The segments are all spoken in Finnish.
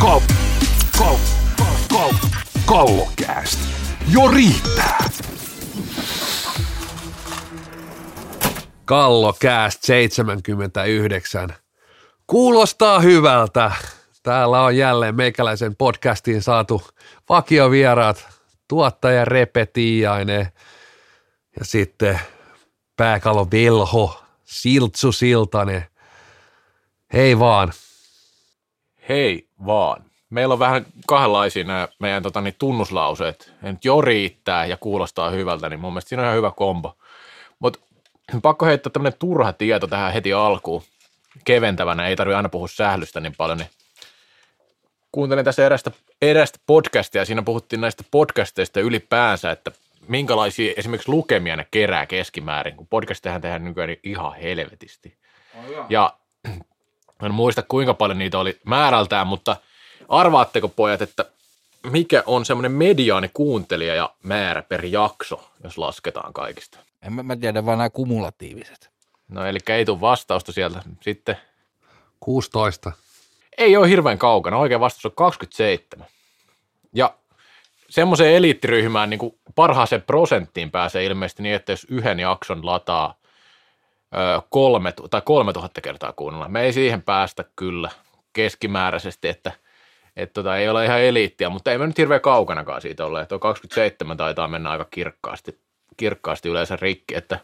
Kal, kallokääst. Jo riittää. Kallokääst 79. Kuulostaa hyvältä. Täällä on jälleen meikäläisen podcastiin saatu vakiovieraat, tuottaja Repe Tiiainen ja sitten pääkalo Velho, Siltsu Siltanen. Hei vaan. Hei vaan. Meillä on vähän kahdenlaisia nämä meidän tota, niin, tunnuslauseet. Nyt jo riittää ja kuulostaa hyvältä, niin mun mielestä siinä on ihan hyvä kombo. Mutta pakko heittää tämmöinen turha tieto tähän heti alkuun. Keventävänä, ei tarvitse aina puhua sählystä niin paljon, niin kuuntelin tässä erästä, erästä podcastia, siinä puhuttiin näistä podcasteista ylipäänsä, että minkälaisia esimerkiksi lukemia ne kerää keskimäärin, kun podcastehän tehdään nykyään ihan helvetisti. Oh, ja en muista kuinka paljon niitä oli määrältään, mutta arvaatteko pojat, että mikä on semmoinen mediaani kuuntelija ja määrä per jakso, jos lasketaan kaikista? En mä, mä tiedä, vaan nämä kumulatiiviset. No eli ei tule vastausta sieltä sitten. 16. Ei ole hirveän kaukana, oikein vastaus on 27. Ja semmoiseen eliittiryhmään niin kuin parhaaseen prosenttiin pääsee ilmeisesti niin, että jos yhden jakson lataa kolme, tai kolme tuhatta kertaa kuunnella. Me ei siihen päästä kyllä keskimääräisesti, että et tota, ei ole ihan eliittiä, mutta ei me nyt hirveän kaukanakaan siitä ole. Tuo 27 taitaa mennä aika kirkkaasti, kirkkaasti yleensä rikki, että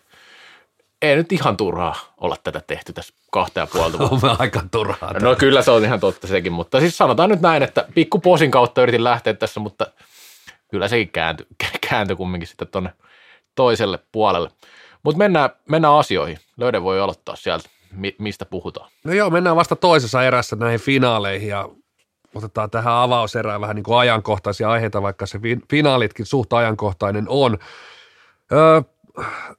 ei nyt ihan turhaa olla tätä tehty tässä kahta ja puolta vuotta. On aika turhaa. No kyllä se on ihan totta sekin, mutta siis sanotaan nyt näin, että pikku posin kautta yritin lähteä tässä, mutta – kyllä sekin kääntyi, kääntyi kumminkin sitten tuonne toiselle puolelle. Mutta mennään, mennään asioihin. Löyde voi aloittaa sieltä, mistä puhutaan. No joo, mennään vasta toisessa erässä näihin finaaleihin ja otetaan tähän avauserään vähän niin kuin ajankohtaisia aiheita, vaikka se finaalitkin suht ajankohtainen on. Öö,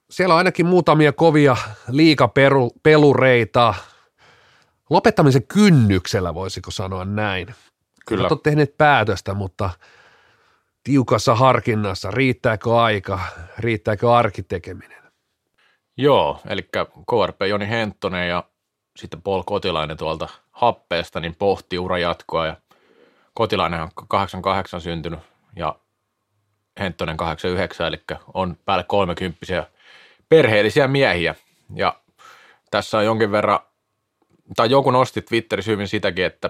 siellä on ainakin muutamia kovia liikapelureita. Lopettamisen kynnyksellä voisiko sanoa näin. Kyllä. Olet tehneet päätöstä, mutta – tiukassa harkinnassa, riittääkö aika, riittääkö arkitekeminen? Joo, eli KRP Joni Henttonen ja sitten Paul Kotilainen tuolta happeesta niin pohti ura jatkoa ja Kotilainen on 88 syntynyt ja Henttonen 89, eli on päälle 30 perheellisiä miehiä. Ja tässä on jonkin verran, tai joku nosti Twitterissä hyvin sitäkin, että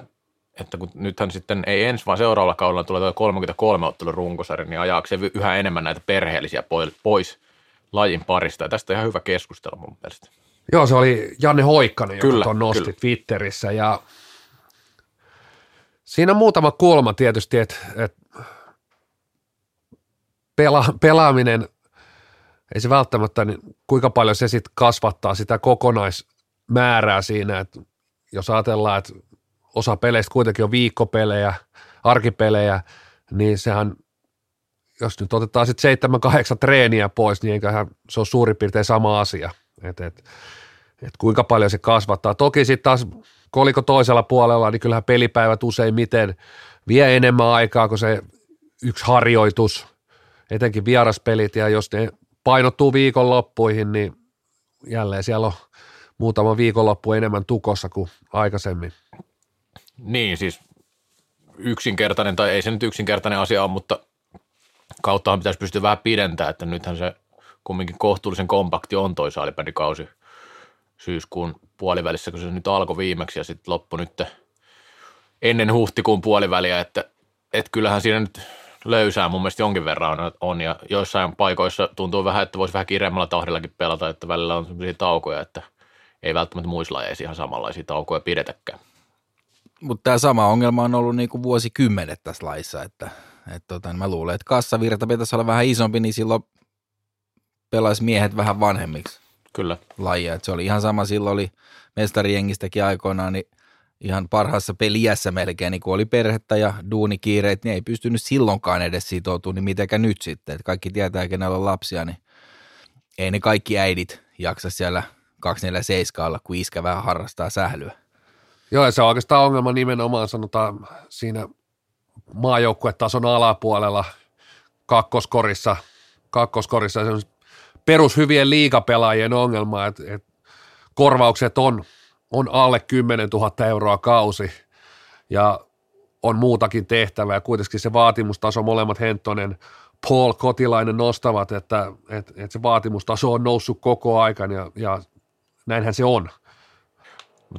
että kun nythän sitten ei ensi vaan seuraavalla kaudella tulee tuo 33 ottelun runkosarja, niin ajaako se yhä enemmän näitä perheellisiä pois lajin parista. Ja tästä on ihan hyvä keskustelu mun mielestä. Joo, se oli Janne Hoikkanen, joka tuon nosti kyllä. Twitterissä ja siinä on muutama kulma tietysti, että, että pela, pelaaminen, ei se välttämättä, niin kuinka paljon se sitten kasvattaa sitä kokonaismäärää siinä, että jos ajatellaan, että osa peleistä kuitenkin on viikkopelejä, arkipelejä, niin sehän, jos nyt otetaan sitten seitsemän, kahdeksan treeniä pois, niin eiköhän se on suurin piirtein sama asia, että et, et kuinka paljon se kasvattaa. Toki sitten taas koliko toisella puolella, niin kyllähän pelipäivät useimmiten vie enemmän aikaa kuin se yksi harjoitus, etenkin vieraspelit, ja jos ne painottuu viikonloppuihin, niin jälleen siellä on muutama viikonloppu enemmän tukossa kuin aikaisemmin. Niin, siis yksinkertainen, tai ei se nyt yksinkertainen asia ole, mutta kauttahan pitäisi pystyä vähän pidentämään, että nythän se kumminkin kohtuullisen kompakti on toi saalibändikausi syyskuun puolivälissä, kun se nyt alkoi viimeksi ja sitten loppui nyt ennen huhtikuun puoliväliä, että, että kyllähän siinä nyt löysää mun mielestä jonkin verran on, on ja joissain paikoissa tuntuu vähän, että voisi vähän kireemmällä tahdillakin pelata, että välillä on sellaisia taukoja, että ei välttämättä muissa lajeissa ihan samanlaisia taukoja pidetäkään. Mutta tämä sama ongelma on ollut niinku vuosikymmenet tässä laissa, että et tota, niin mä luulen, että kassavirta pitäisi olla vähän isompi, niin silloin pelaisi miehet vähän vanhemmiksi. Kyllä. Lajia. Et se oli ihan sama, silloin oli mestarijengistäkin aikoinaan, niin ihan parhaassa peliässä melkein, niin kun oli perhettä ja duunikiireet, niin ei pystynyt silloinkaan edes sitoutumaan, niin mitenkä nyt sitten. Et kaikki tietää, kenellä on lapsia, niin ei ne kaikki äidit jaksa siellä 247 alla, kun iskä vähän harrastaa sählyä. Joo, ja se on oikeastaan ongelma nimenomaan sanotaan siinä maajoukkuetason alapuolella kakkoskorissa, kakkoskorissa perushyvien liikapelaajien ongelma, että, että korvaukset on, on alle 10 000 euroa kausi ja on muutakin tehtävää. Kuitenkin se vaatimustaso, molemmat Hentonen, Paul Kotilainen nostavat, että, että, että se vaatimustaso on noussut koko aikan ja, ja näinhän se on.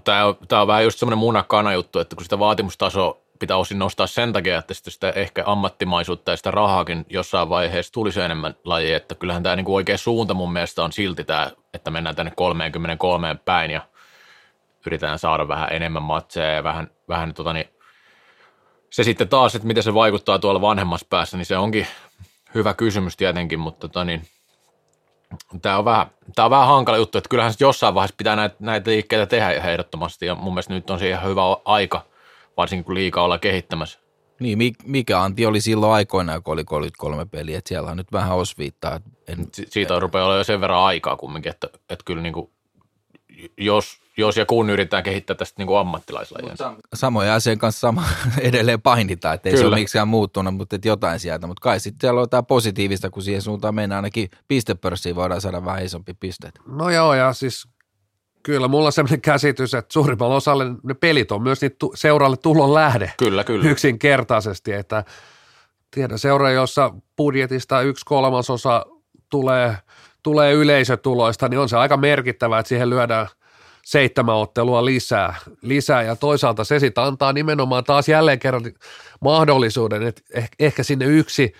Tämä on, tämä on vähän just semmoinen munakana juttu, että kun sitä vaatimustaso pitää osin nostaa sen takia, että sitä ehkä ammattimaisuutta ja sitä rahaakin jossain vaiheessa tulisi enemmän laji, että kyllähän tämä niin oikea suunta mun mielestä on silti tämä, että mennään tänne 33 päin ja yritetään saada vähän enemmän matseja ja vähän, vähän tota niin, se sitten taas, että miten se vaikuttaa tuolla vanhemmassa päässä, niin se onkin hyvä kysymys tietenkin, mutta tota niin, tämä on, vähän, tämä on vähän hankala juttu, että kyllähän jossain vaiheessa pitää näitä, näitä liikkeitä tehdä ehdottomasti ja mun mielestä nyt on siihen hyvä aika, varsinkin kun liikaa ollaan kehittämässä. Niin, mikä Antti oli silloin aikoinaan, kun oli 33 peliä, että siellä on nyt vähän osviittaa. En, si- siitä rupeaa olla jo sen verran aikaa kumminkin, että, että kyllä niin kuin, jos, jos ja kun yritetään kehittää tästä niin ammattilaislajia. Samoja asian kanssa sama, edelleen painitaan, että ei Kyllä. se ole miksikään muuttunut, mutta että jotain sieltä. Mutta kai sitten siellä on jotain positiivista, kun siihen suuntaan mennään ainakin pistepörssiin voidaan saada vähän isompi pisteet. No joo, ja siis kyllä mulla on sellainen käsitys, että suurimmalla osalle ne pelit on myös niitä seuraalle tulon lähde. Kyllä, kyllä. Yksinkertaisesti, että tiedän seura, jossa budjetista yksi kolmasosa tulee, tulee yleisötuloista, niin on se aika merkittävää, että siihen lyödään – seitsemän ottelua lisää, lisää ja toisaalta se sitten antaa nimenomaan taas jälleen kerran mahdollisuuden, että ehkä sinne yksi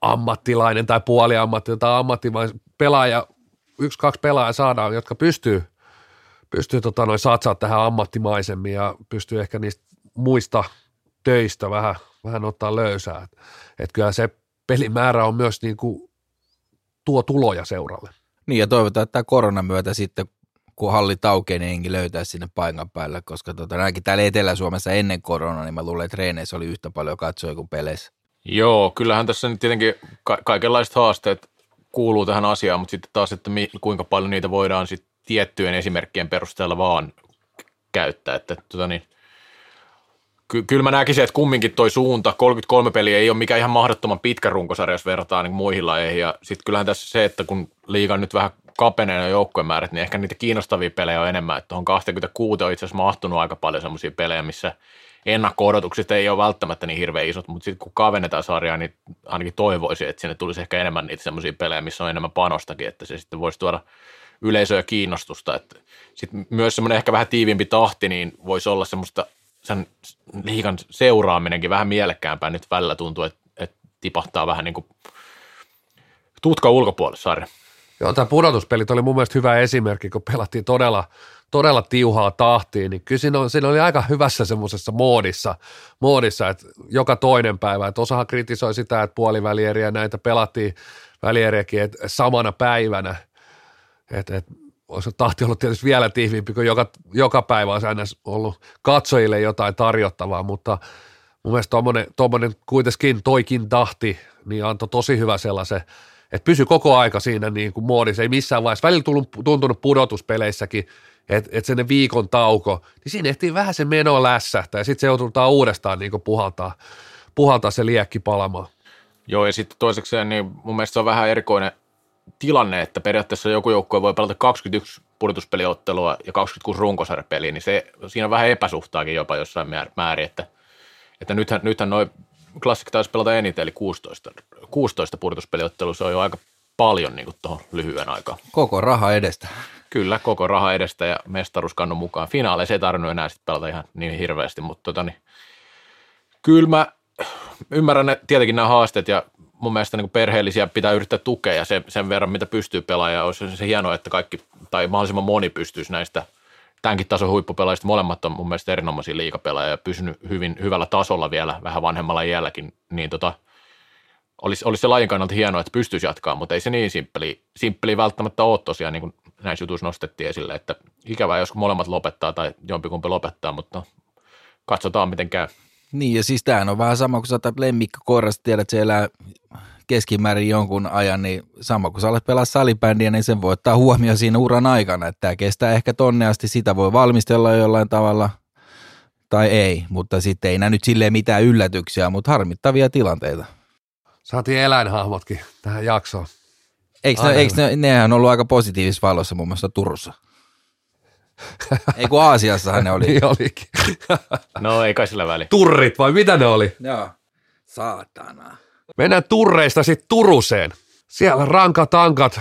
ammattilainen tai puoliammattilainen tai ammattilainen pelaaja, yksi, kaksi pelaajaa saadaan, jotka pystyy, pystyy tota noin satsaa tähän ammattimaisemmin ja pystyy ehkä niistä muista töistä vähän, vähän ottaa löysää. Että et kyllä se pelimäärä on myös niin kuin tuo tuloja seuralle. Niin ja toivotaan, että tämä koronan myötä sitten kun halli aukeaa, niin löytää sinne paikan päälle, koska tota, ainakin täällä Etelä-Suomessa ennen koronaa, niin mä luulen, että treeneissä oli yhtä paljon katsoja kuin peleissä. Joo, kyllähän tässä nyt tietenkin ka- kaikenlaiset haasteet kuuluu tähän asiaan, mutta sitten taas, että mi- kuinka paljon niitä voidaan sitten tiettyjen esimerkkien perusteella vaan käyttää, että tota niin, ky- kyllä mä näkisin, että kumminkin toi suunta, 33 peliä ei ole mikään ihan mahdottoman pitkä runkosarja, jos verrataan niin muihin lajeihin, ja sitten kyllähän tässä se, että kun liiga nyt vähän kapenee ne joukkojen määrät, niin ehkä niitä kiinnostavia pelejä on enemmän. Että tuohon 26 on itse asiassa mahtunut aika paljon semmoisia pelejä, missä ennakko-odotukset ei ole välttämättä niin hirveän isot, mutta sitten kun kavennetaan sarjaa, niin ainakin toivoisin, että sinne tulisi ehkä enemmän niitä semmoisia pelejä, missä on enemmän panostakin, että se sitten voisi tuoda yleisöä kiinnostusta. Että sitten myös semmoinen ehkä vähän tiiviimpi tahti, niin voisi olla semmoista sen liikan seuraaminenkin vähän mielekkäämpää. Nyt välillä tuntuu, että, että tipahtaa vähän niin kuin tutka ulkopuolelle sarja. Joo, tämä pudotuspelit oli mun mielestä hyvä esimerkki, kun pelattiin todella, todella tiuhaa tahtiin, niin kyllä siinä, on, siinä oli aika hyvässä semmoisessa moodissa, moodissa, että joka toinen päivä, että osahan kritisoi sitä, että puolivälieriä näitä pelattiin välieriäkin että samana päivänä, että, että olisi tahti ollut tietysti vielä tiiviimpi, kun joka, joka päivä olisi aina ollut katsojille jotain tarjottavaa, mutta mun mielestä tuommoinen kuitenkin toikin tahti, niin antoi tosi hyvä sellaisen että pysy koko aika siinä niin kuin muodissa, ei missään vaiheessa, välillä tullut, tuntunut pudotuspeleissäkin, että et sen viikon tauko, niin siinä ehtii vähän se meno lässähtää. Ja sitten se joutuu uudestaan niin puhaltaa, puhaltaa se liekki palamaan. Joo ja sitten toisekseen niin mun mielestä se on vähän erikoinen tilanne, että periaatteessa joku joukkue voi pelata 21 pudotuspeliottelua ja 26 runkosarjapeliä, niin se, siinä on vähän epäsuhtaakin jopa jossain määrin, että, että nythän, nythän noin Classic taisi pelata eniten, eli 16, 16 purtuspeliottelua, se on jo aika paljon niin tuohon lyhyen aikaan. Koko raha edestä. Kyllä, koko raha edestä ja mestaruuskannun mukaan. Finaaleissa ei tarvinnut enää sitten pelata ihan niin hirveästi, mutta tota, niin, kyllä mä ymmärrän ne, tietenkin nämä haasteet ja mun mielestä niin perheellisiä pitää yrittää tukea ja sen, sen verran, mitä pystyy pelaamaan. Olisi se hienoa, että kaikki tai mahdollisimman moni pystyisi näistä – tämänkin tason huippupelaajista molemmat on mun mielestä erinomaisia liikapelaajia ja pysynyt hyvin hyvällä tasolla vielä vähän vanhemmalla iälläkin, niin tota, olisi, olisi se lajin kannalta hienoa, että pystyisi jatkaa, mutta ei se niin simppeli, simppeli välttämättä ole tosiaan, niin kuin näissä jutuissa nostettiin esille, että ikävää, jos molemmat lopettaa tai jompikumpi lopettaa, mutta katsotaan miten käy. Niin ja siis tämähän on vähän sama, kun sä otat tiedät, että se elää keskimäärin jonkun ajan, niin sama kun sä olet pelaa salibändiä, niin sen voi ottaa huomioon siinä uran aikana, että tämä kestää ehkä tonne asti, sitä voi valmistella jollain tavalla tai ei, mutta sitten ei nämä nyt silleen mitään yllätyksiä, mutta harmittavia tilanteita. Saatiin eläinhahmotkin tähän jaksoon. Eikö, ne, eikö ne, nehän ollut aika positiivisessa valossa muun muassa Turussa? Ei kun Aasiassahan ne oli. Niin olikin. No ei kai sillä väliä. Turrit vai mitä ne oli? Joo. Saatana. Mennään turreista sitten Turuseen. Siellä rankat ankat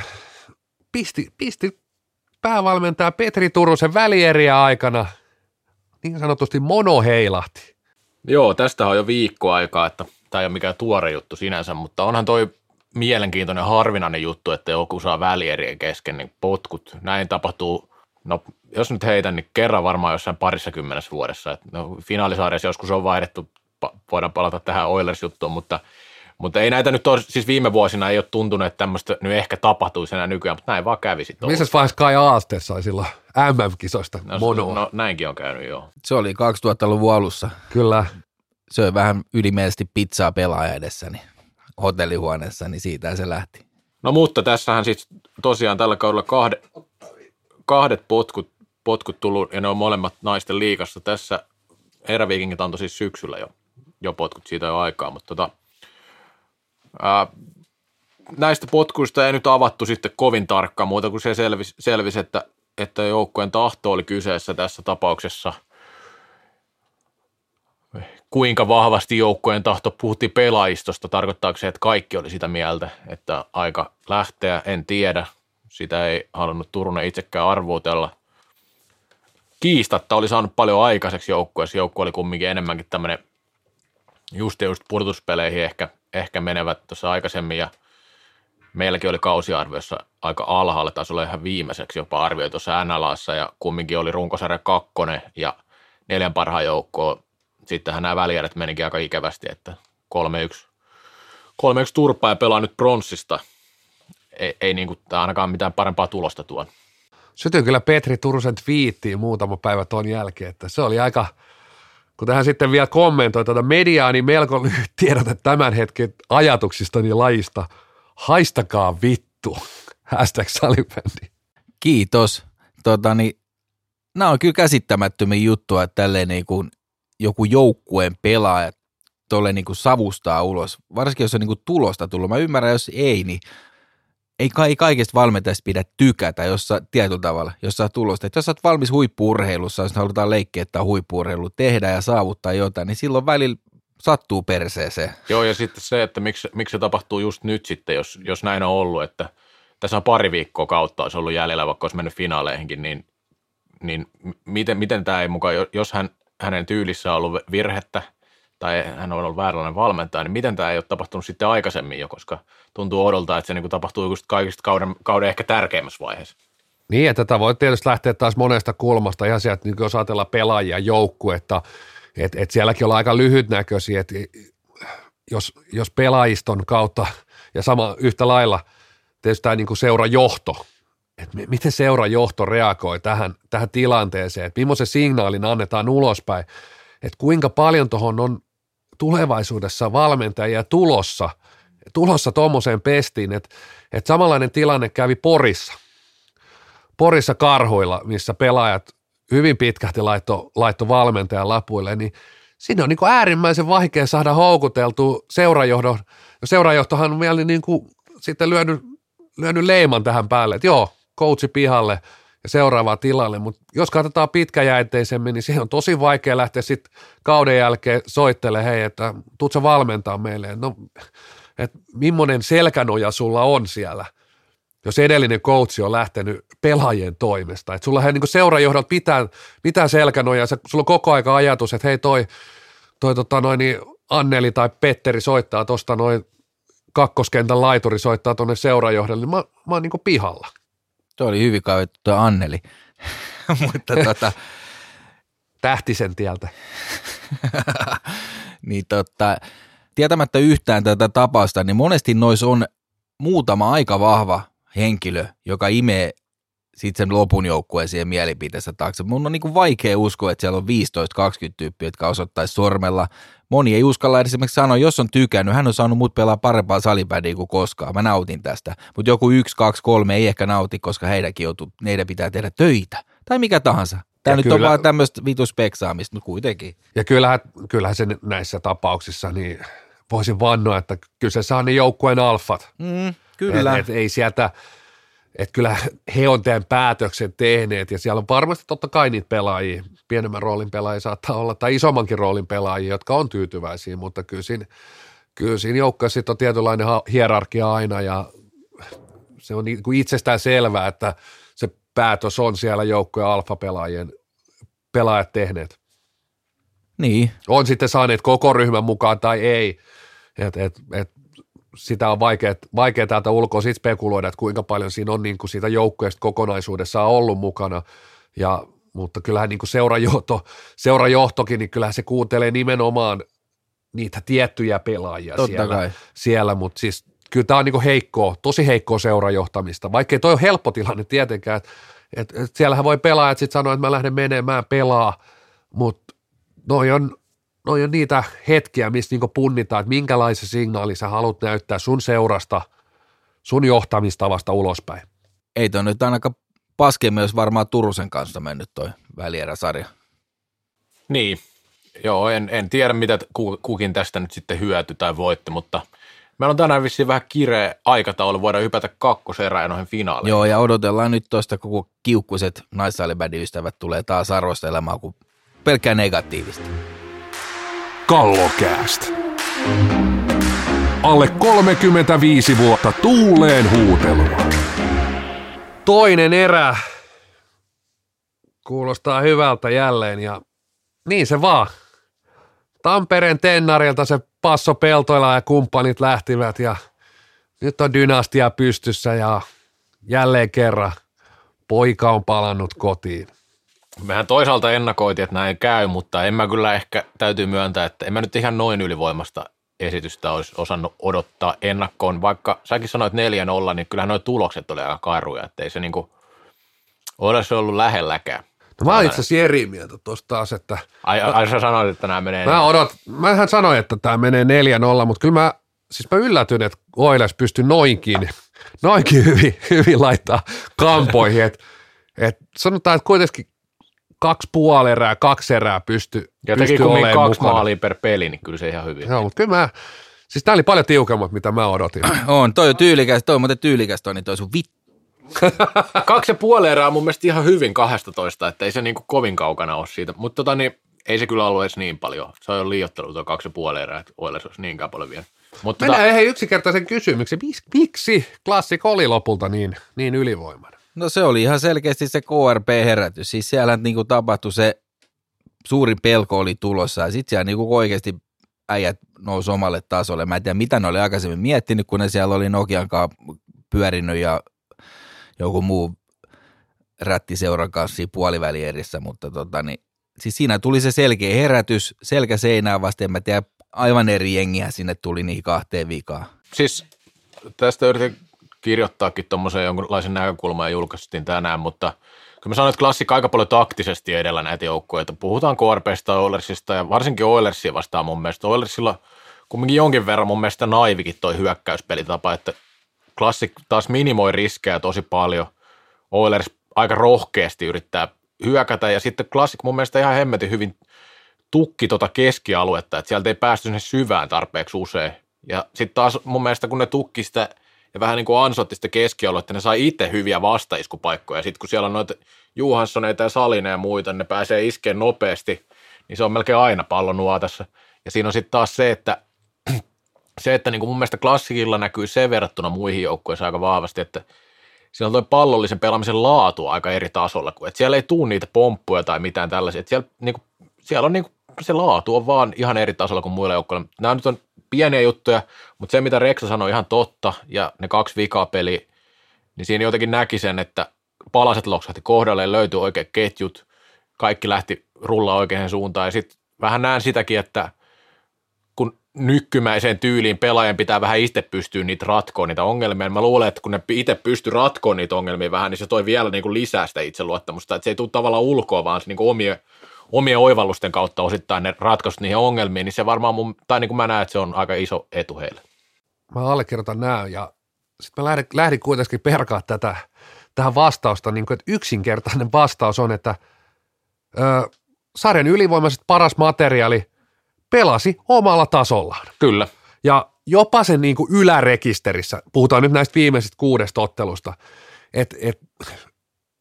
pisti, pisti päävalmentaja Petri Turusen välieriä aikana niin sanotusti mono heilahti. Joo, tästä on jo viikko aikaa, että tämä ei ole mikään tuore juttu sinänsä, mutta onhan toi mielenkiintoinen harvinainen juttu, että joku saa välierien kesken niin potkut. Näin tapahtuu, no jos nyt heitän, niin kerran varmaan jossain parissa kymmenessä vuodessa. Et, no, finaalisarjassa joskus on vaihdettu, voidaan palata tähän Oilers-juttuun, mutta, mutta ei näitä nyt ole, siis viime vuosina ei ole tuntunut, että tämmöistä nyt ehkä tapahtuisi enää nykyään, mutta näin vaan kävi sitten. Missä vaiheessa Kai Aaste sai silloin MM-kisoista no, monoa? no, näinkin on käynyt, joo. Se oli 2000-luvun alussa. Kyllä. Söi vähän ylimeisesti pizzaa pelaaja edessäni hotellihuoneessa, niin siitä se lähti. No mutta tässähän sitten tosiaan tällä kaudella kahde, kahdet potkut, potkut tullut, ja ne on molemmat naisten liikassa. Tässä eräviikingit antoi siis syksyllä jo, jo potkut, siitä jo aikaa, mutta tota, ää, näistä potkuista ei nyt avattu sitten kovin tarkkaan muuta kuin se selvisi, selvisi että, että joukkueen tahto oli kyseessä tässä tapauksessa – kuinka vahvasti joukkojen tahto puhutti pelaistosta, tarkoittaako se, että kaikki oli sitä mieltä, että aika lähteä, en tiedä. Sitä ei halunnut Turunen itsekään arvuutella. Kiistatta oli saanut paljon aikaiseksi joukkueessa. Joukkue oli kumminkin enemmänkin tämmöinen just just ehkä, ehkä menevät tuossa aikaisemmin ja meilläkin oli kausiarviossa aika alhaalla, taisi olla ihan viimeiseksi jopa arvio tuossa NLAssa ja kumminkin oli runkosarja kakkonen ja neljän parhaan joukkoon sittenhän nämä välijärjet menikin aika ikävästi, että 3-1, 3-1 turpaa ja pelaa nyt pronssista. Ei, ei niin kuin, ainakaan mitään parempaa tulosta tuon. Sytyin kyllä Petri Turusen twiittiin muutama päivä tuon jälkeen, että se oli aika, kun tähän sitten vielä kommentoi tuota mediaa, niin melko lyhyt tiedote tämän hetken ajatuksista ja lajista. Haistakaa vittu, hashtag salibändi. Kiitos. Tota, niin, nämä on kyllä käsittämättömiä juttuja, että tälleen niin kuin joku joukkueen pelaaja tuolle niin kuin savustaa ulos, varsinkin jos on niin kuin tulosta tullut. Mä ymmärrän, jos ei, niin ei, ei kaikesta valmentajista pidä tykätä jos sä, tietyllä tavalla, jos sä tulosta. Että jos sä oot valmis huippuurheilussa, jos halutaan leikkiä, että huippuurheilu tehdä ja saavuttaa jotain, niin silloin välillä sattuu perseeseen. Joo, ja sitten se, että miksi, miksi se tapahtuu just nyt sitten, jos, jos näin on ollut, että tässä on pari viikkoa kautta olisi ollut jäljellä, vaikka olisi mennyt finaaleihinkin, niin, niin miten, miten tämä ei mukaan, jos hän hänen tyylissä on ollut virhettä tai hän on ollut vääränlainen valmentaja, niin miten tämä ei ole tapahtunut sitten aikaisemmin jo, koska tuntuu odolta, että se niin kuin tapahtuu kaikista kauden, kauden ehkä tärkeimmässä vaiheessa. Niin, että tätä voi tietysti lähteä taas monesta kulmasta. Ihan sieltä, niin jos ajatellaan pelaajia, joukkuetta, että et sielläkin ollaan aika lyhytnäköisiä, että jos, jos pelaajiston kautta ja sama yhtä lailla tietysti tämä niin seurajohto, että miten seurajohto reagoi tähän, tähän tilanteeseen, että millaisen signaalin annetaan ulospäin, että kuinka paljon tuohon on tulevaisuudessa valmentajia tulossa, tulossa tuommoiseen pestiin, että, että samanlainen tilanne kävi Porissa, Porissa karhuilla, missä pelaajat hyvin pitkälti laitto, laitto valmentajan lapuille, niin sinne on niin kuin äärimmäisen vaikea saada houkuteltua seurajohdon. Seurajohtohan on vielä niin kuin sitten lyönyt, lyönyt leiman tähän päälle, että joo, coachi pihalle seuraavaa tilalle, mutta jos katsotaan pitkäjänteisemmin, niin siihen on tosi vaikea lähteä sitten kauden jälkeen soittele, hei, että tuut sä valmentaa meille, no, että millainen selkänoja sulla on siellä, jos edellinen coachi on lähtenyt pelaajien toimesta, että sulla ei niin seurajohdolta pitää, mitään selkänojaa, sulla on koko aika ajatus, että hei toi, toi tota noin, niin Anneli tai Petteri soittaa tuosta noin kakkoskentän laituri soittaa tuonne seurajohdolle, niin mä, mä oon niin pihalla. Tuo oli hyvin kaivettu tuo Anneli. Mutta tota, Tähtisen tieltä. niin tota, tietämättä yhtään tätä tapausta, niin monesti nois on muutama aika vahva henkilö, joka imee sitten sen lopun joukkueen siihen mielipiteessä taakse. Mun on niin vaikea uskoa, että siellä on 15-20 tyyppiä, jotka osoittaisi sormella. Moni ei uskalla edes esimerkiksi sanoa, jos on tykännyt, hän on saanut mut pelaa parempaa salipädiä kuin koskaan. Mä nautin tästä. Mutta joku yksi, kaksi, kolme ei ehkä nauti, koska heidänkin joutuu, heidän pitää tehdä töitä. Tai mikä tahansa. Tämä ja nyt kyllä, on vaan tämmöistä vituspeksaamista, mutta kuitenkin. Ja kyllähän, kyllähän se näissä tapauksissa, niin voisin vannoa, että kyseessä on ne joukkueen alfat. Mm, kyllä. Et, et ei sieltä, että kyllä he on tämän päätöksen tehneet ja siellä on varmasti totta kai niitä pelaajia, pienemmän roolin pelaajia saattaa olla tai isommankin roolin pelaajia, jotka on tyytyväisiä, mutta kyllä siinä, kyllä siinä joukkueessa on tietynlainen hierarkia aina ja se on niin kuin itsestään selvää, että se päätös on siellä joukkojen alfapelaajien pelaajat tehneet. Niin. On sitten saaneet koko ryhmän mukaan tai ei. Et, et, et, sitä on vaikea, vaikea täältä ulkoa sit spekuloida, että kuinka paljon siinä on niin kuin siitä joukkueesta kokonaisuudessaan ollut mukana. Ja, mutta kyllähän niin kuin seurajohto, seurajohtokin, niin kyllähän se kuuntelee nimenomaan niitä tiettyjä pelaajia Totta siellä, kai. siellä, mutta siis kyllä tämä on niin heikkoa, tosi heikkoa seurajohtamista, vaikkei toi ole helppo tilanne tietenkään, että et, et siellähän voi pelaajat sitten sanoa, että mä lähden menemään pelaa, mutta noi on, noi on niitä hetkiä, missä niinku punnitaan, että minkälaisen signaali sä haluat näyttää sun seurasta, sun johtamistavasta ulospäin. Ei toi nyt ainakaan paskemmin olisi varmaan Turusen kanssa mennyt toi välieräsarja. Niin, joo, en, en tiedä mitä kukin tästä nyt sitten hyöty tai voitti, mutta meillä on tänään vissiin vähän kireä aikataulu, voidaan hypätä kakkoserään ja noihin finaaleihin. Joo, ja odotellaan nyt tuosta koko kiukkuiset naissalibändiystävät tulee taas arvostelemaan, kun pelkkää negatiivista. Kallokääst. Alle 35 vuotta tuuleen huutelua. Toinen erä kuulostaa hyvältä jälleen ja niin se vaan. Tampereen tennarilta se Passo Peltoila ja kumppanit lähtivät ja nyt on dynastia pystyssä ja jälleen kerran poika on palannut kotiin. Mehän toisaalta ennakoitiin, että näin käy, mutta en mä kyllä ehkä täytyy myöntää, että en mä nyt ihan noin ylivoimasta esitystä olisi osannut odottaa ennakkoon. Vaikka säkin sanoit 4-0, niin kyllähän nuo tulokset oli aika karuja, että ei se niinku olisi ollut lähelläkään. No mä oon itse asiassa eri mieltä tuosta taas, että... Ai, ai sä sanoit, että nämä menee... Mä odot, mähän sanoin, että tämä menee 4-0, mutta kyllä mä, siis mä yllätyin, että Oilers pystyi noinkin, noinkin hyvin, hyvin laittaa kampoihin, että et sanotaan, että kuitenkin kaksi puoli erää, kaksi erää pysty, ja pysty teki olemaan kaksi mukana. maalia per peli, niin kyllä se ihan hyvin. Joo, mutta kyllä mä, siis tää oli paljon tiukemmat, mitä mä odotin. On, toi on tyylikäs, toi on muuten tyylikäs toi, niin toi sun vit. Kaksi ja puoli erää on mun mielestä ihan hyvin 12, että ei se niinku kovin kaukana ole siitä. Mutta tota, niin, ei se kyllä ollut edes niin paljon. Se on liiottelu tuo kaksi ja puoli erää, että Oilers olisi niinkään paljon vielä. Mutta tota, Mennään hei yksinkertaisen kysymyksen. Miksi, miksi klassik oli lopulta niin, niin ylivoimainen? No se oli ihan selkeästi se KRP-herätys. Siis siellä niinku tapahtui se suurin pelko oli tulossa ja sitten siellä niinku oikeasti äijät nousi omalle tasolle. Mä en tiedä, mitä ne oli aikaisemmin miettinyt, kun ne siellä oli Nokian kanssa pyörinyt ja joku muu rättiseuran kanssa siinä puolivälierissä, mutta tota, niin, siis siinä tuli se selkeä herätys, selkä seinää vasten, en mä tiedä, aivan eri jengiä sinne tuli niihin kahteen vikaan. siis tästä yritin kirjoittaakin tuommoisen jonkunlaisen näkökulman ja julkaistiin tänään, mutta kyllä mä sanoin, että klassikko aika paljon taktisesti edellä näitä joukkoja. Puhutaan KRPstä, Oilersista ja varsinkin Oilersia vastaan mun mielestä. Oilersilla kumminkin jonkin verran mun mielestä naivikin toi hyökkäyspelitapa, että klassik taas minimoi riskejä tosi paljon. Oilers aika rohkeasti yrittää hyökätä ja sitten klassik mun mielestä ihan hemmetin hyvin tukki tota keskialuetta, että sieltä ei päästy sinne syvään tarpeeksi usein. Ja sitten taas mun mielestä kun ne tukki sitä ja vähän niin kuin ansotti sitä keskialuetta, ne sai itse hyviä vastaiskupaikkoja. Sitten kun siellä on noita Juhanssoneita ja Salina ja muita, ne pääsee iskeen nopeasti, niin se on melkein aina pallon nuotassa. Ja siinä on sitten taas se, että se, että niin kuin mun mielestä klassikilla näkyy se verrattuna muihin joukkueisiin aika vahvasti, että siinä on tuo pallollisen pelaamisen laatu aika eri tasolla, kun että siellä ei tule niitä pomppuja tai mitään tällaisia, että siellä, niin kuin, siellä on niin kuin, se laatu on vaan ihan eri tasolla kuin muilla joukkueilla. Nämä nyt on pieniä juttuja, mutta se mitä Reksa sanoi ihan totta ja ne kaksi vikaa peli, niin siinä jotenkin näki sen, että palaset loksahti kohdalle, löytyi oikein ketjut, kaikki lähti rullaa oikeaan suuntaan ja sitten vähän näen sitäkin, että kun nykkymäiseen tyyliin pelaajan pitää vähän itse pystyä niitä ratkoon, niitä ongelmia. Mä luulen, että kun ne itse pystyy ratkoon niitä ongelmia vähän, niin se toi vielä niin kuin lisää sitä itseluottamusta. Että se ei tule tavallaan ulkoa, vaan se niin kuin omien, omien oivallusten kautta osittain ne ratkaisut niihin ongelmiin, niin se varmaan mun, tai niin kuin mä näen, että se on aika iso etu heille. Mä allekirjoitan näin ja sitten mä lähdin, lähdin kuitenkin perkaa tätä, tähän vastausta, niin kuin, että yksinkertainen vastaus on, että ö, sarjan ylivoimaiset paras materiaali pelasi omalla tasollaan. Kyllä. Ja jopa sen niin kuin ylärekisterissä, puhutaan nyt näistä viimeisistä kuudesta ottelusta, että et,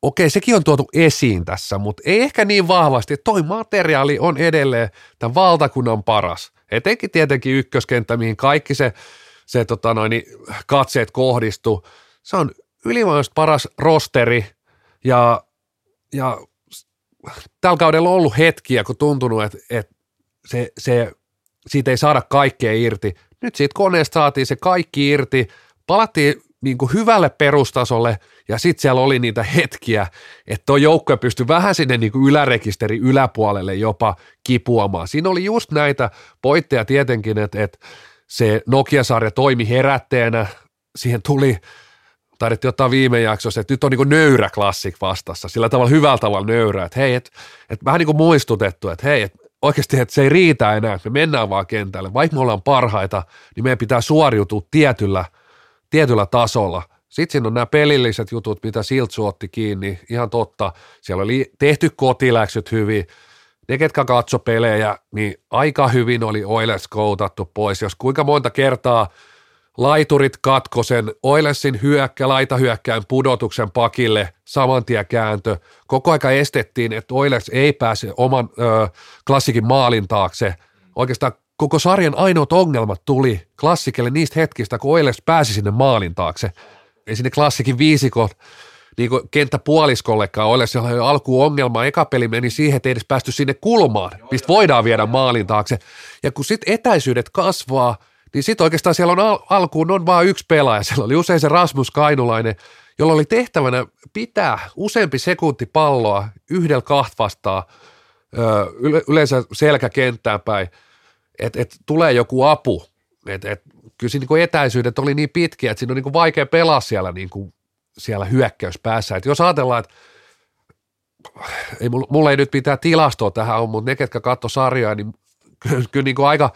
okei, sekin on tuotu esiin tässä, mutta ei ehkä niin vahvasti. Toi materiaali on edelleen tämän valtakunnan paras. Etenkin tietenkin ykköskenttä, mihin kaikki se, se tota noin, niin katseet kohdistuu. Se on ylivoimaisesti paras rosteri ja, ja tällä kaudella on ollut hetkiä, kun tuntunut, että, että se, se, siitä ei saada kaikkea irti. Nyt siitä koneesta saatiin se kaikki irti, palattiin niin kuin hyvälle perustasolle ja sitten siellä oli niitä hetkiä, että tuo joukkue pystyi vähän sinne niin kuin ylärekisteri yläpuolelle jopa kipuamaan. Siinä oli just näitä poitteja tietenkin, että, että se Nokia-sarja toimi herätteenä, siihen tuli taidettiin ottaa viime jaksossa, että nyt on niin nöyrä klassik vastassa, sillä tavalla hyvällä tavalla nöyrä, että hei, että, että vähän niin kuin muistutettu, että hei, että oikeasti, että se ei riitä enää, me mennään vaan kentälle, vaikka me ollaan parhaita, niin meidän pitää suoriutua tietyllä, tietyllä tasolla. Sitten siinä on nämä pelilliset jutut, mitä Siltsu otti kiinni, ihan totta, siellä oli tehty kotiläksyt hyvin, ne, ketkä katso pelejä, niin aika hyvin oli Oilers koutattu pois, jos kuinka monta kertaa – laiturit katkosen, Oilersin hyökkä, laitahyökkään pudotuksen pakille, samantia kääntö. Koko aika estettiin, että Oilers ei pääse oman ö, klassikin maalin taakse. Oikeastaan koko sarjan ainoat ongelmat tuli klassikelle niistä hetkistä, kun Oilers pääsi sinne maalin taakse. Ei sinne klassikin viisikot niin kuin kenttäpuoliskollekaan Oilers oli alkuun ongelma. Eka peli meni siihen, että ei edes päästy sinne kulmaan, mistä voidaan viedä maalin taakse. Ja kun sitten etäisyydet kasvaa – niin sitten oikeastaan siellä on al- alkuun on vain yksi pelaaja. Siellä oli usein se Rasmus Kainulainen, jolla oli tehtävänä pitää useampi sekunti palloa yhdellä kahta vastaan, yleensä selkäkenttään päin, että et tulee joku apu. Et, et, kyllä siinä niin etäisyydet oli niin pitkiä, että siinä on niin vaikea pelaa siellä, niin kuin, siellä hyökkäyspäässä. Et jos ajatellaan, että ei, mulla ei nyt pitää tilastoa tähän on, mutta ne, ketkä katso sarjaa, niin kyllä, kyllä niin kuin aika,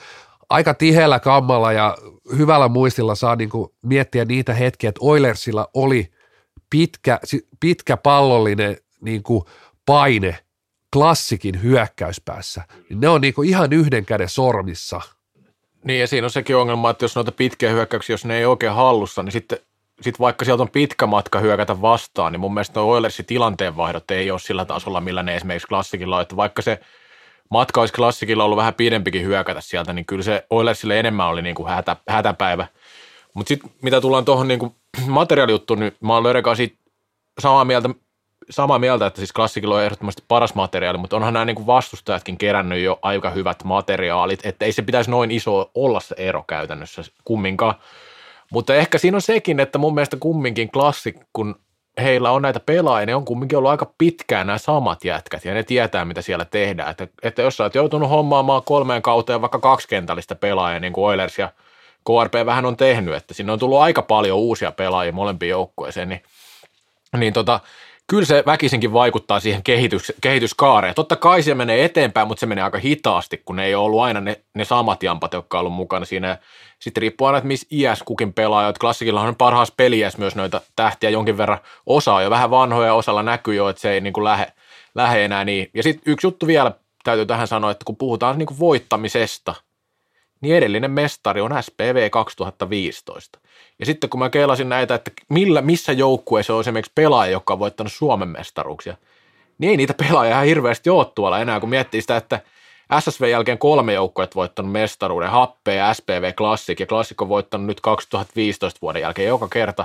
aika tiheällä kammalla ja hyvällä muistilla saa niin kuin miettiä niitä hetkiä, että Oilersilla oli pitkä, pitkä pallollinen niin kuin paine klassikin hyökkäyspäässä. Ne on niin kuin ihan yhden käden sormissa. Niin ja siinä on sekin ongelma, että jos noita pitkiä hyökkäyksiä, jos ne ei oikein hallussa, niin sitten sit vaikka sieltä on pitkä matka hyökätä vastaan, niin mun mielestä Oilersin tilanteenvaihdot ei ole sillä tasolla, millä ne esimerkiksi klassikilla on, että vaikka se – matka olisi klassikilla ollut vähän pidempikin hyökätä sieltä, niin kyllä se Oilersille enemmän oli niin kuin hätä, hätäpäivä. Mutta sitten mitä tullaan tuohon niin materiaalijuttuun, niin mä olen Lörekaan siitä samaa mieltä, samaa mieltä, että siis klassikilla on ehdottomasti paras materiaali, mutta onhan nämä niin vastustajatkin kerännyt jo aika hyvät materiaalit, että ei se pitäisi noin iso olla se ero käytännössä kumminkaan. Mutta ehkä siinä on sekin, että mun mielestä kumminkin klassik, kun heillä on näitä pelaajia, ne on kumminkin ollut aika pitkään nämä samat jätkät ja ne tietää, mitä siellä tehdään. Että, että jos sä oot joutunut hommaamaan kolmeen kauteen vaikka kaksi kentällistä pelaajia, niin kuin Oilers ja KRP vähän on tehnyt, että sinne on tullut aika paljon uusia pelaajia molempiin joukkueeseen, niin, niin tota, kyllä se väkisinkin vaikuttaa siihen kehitys, kehityskaareen. Totta kai se menee eteenpäin, mutta se menee aika hitaasti, kun ne ei ole ollut aina ne, ne samat jampat, jotka on ollut mukana siinä. Sitten riippuu aina, että missä iäs kukin pelaa. Klassikilla on parhaassa peliäs myös noita tähtiä jonkin verran. Osa on jo vähän vanhoja, osalla näkyy jo, että se ei niin kuin lähe, lähe enää niin. Ja sitten yksi juttu vielä täytyy tähän sanoa, että kun puhutaan niin kuin voittamisesta – niin edellinen mestari on SPV 2015. Ja sitten kun mä keilasin näitä, että millä, missä joukkueessa on esimerkiksi pelaaja, joka on voittanut Suomen mestaruuksia, niin ei niitä pelaajia ihan hirveästi ole tuolla enää, kun miettii sitä, että SSV jälkeen kolme joukkuetta voittanut mestaruuden, Happe ja SPV Classic, ja Classic on voittanut nyt 2015 vuoden jälkeen joka kerta.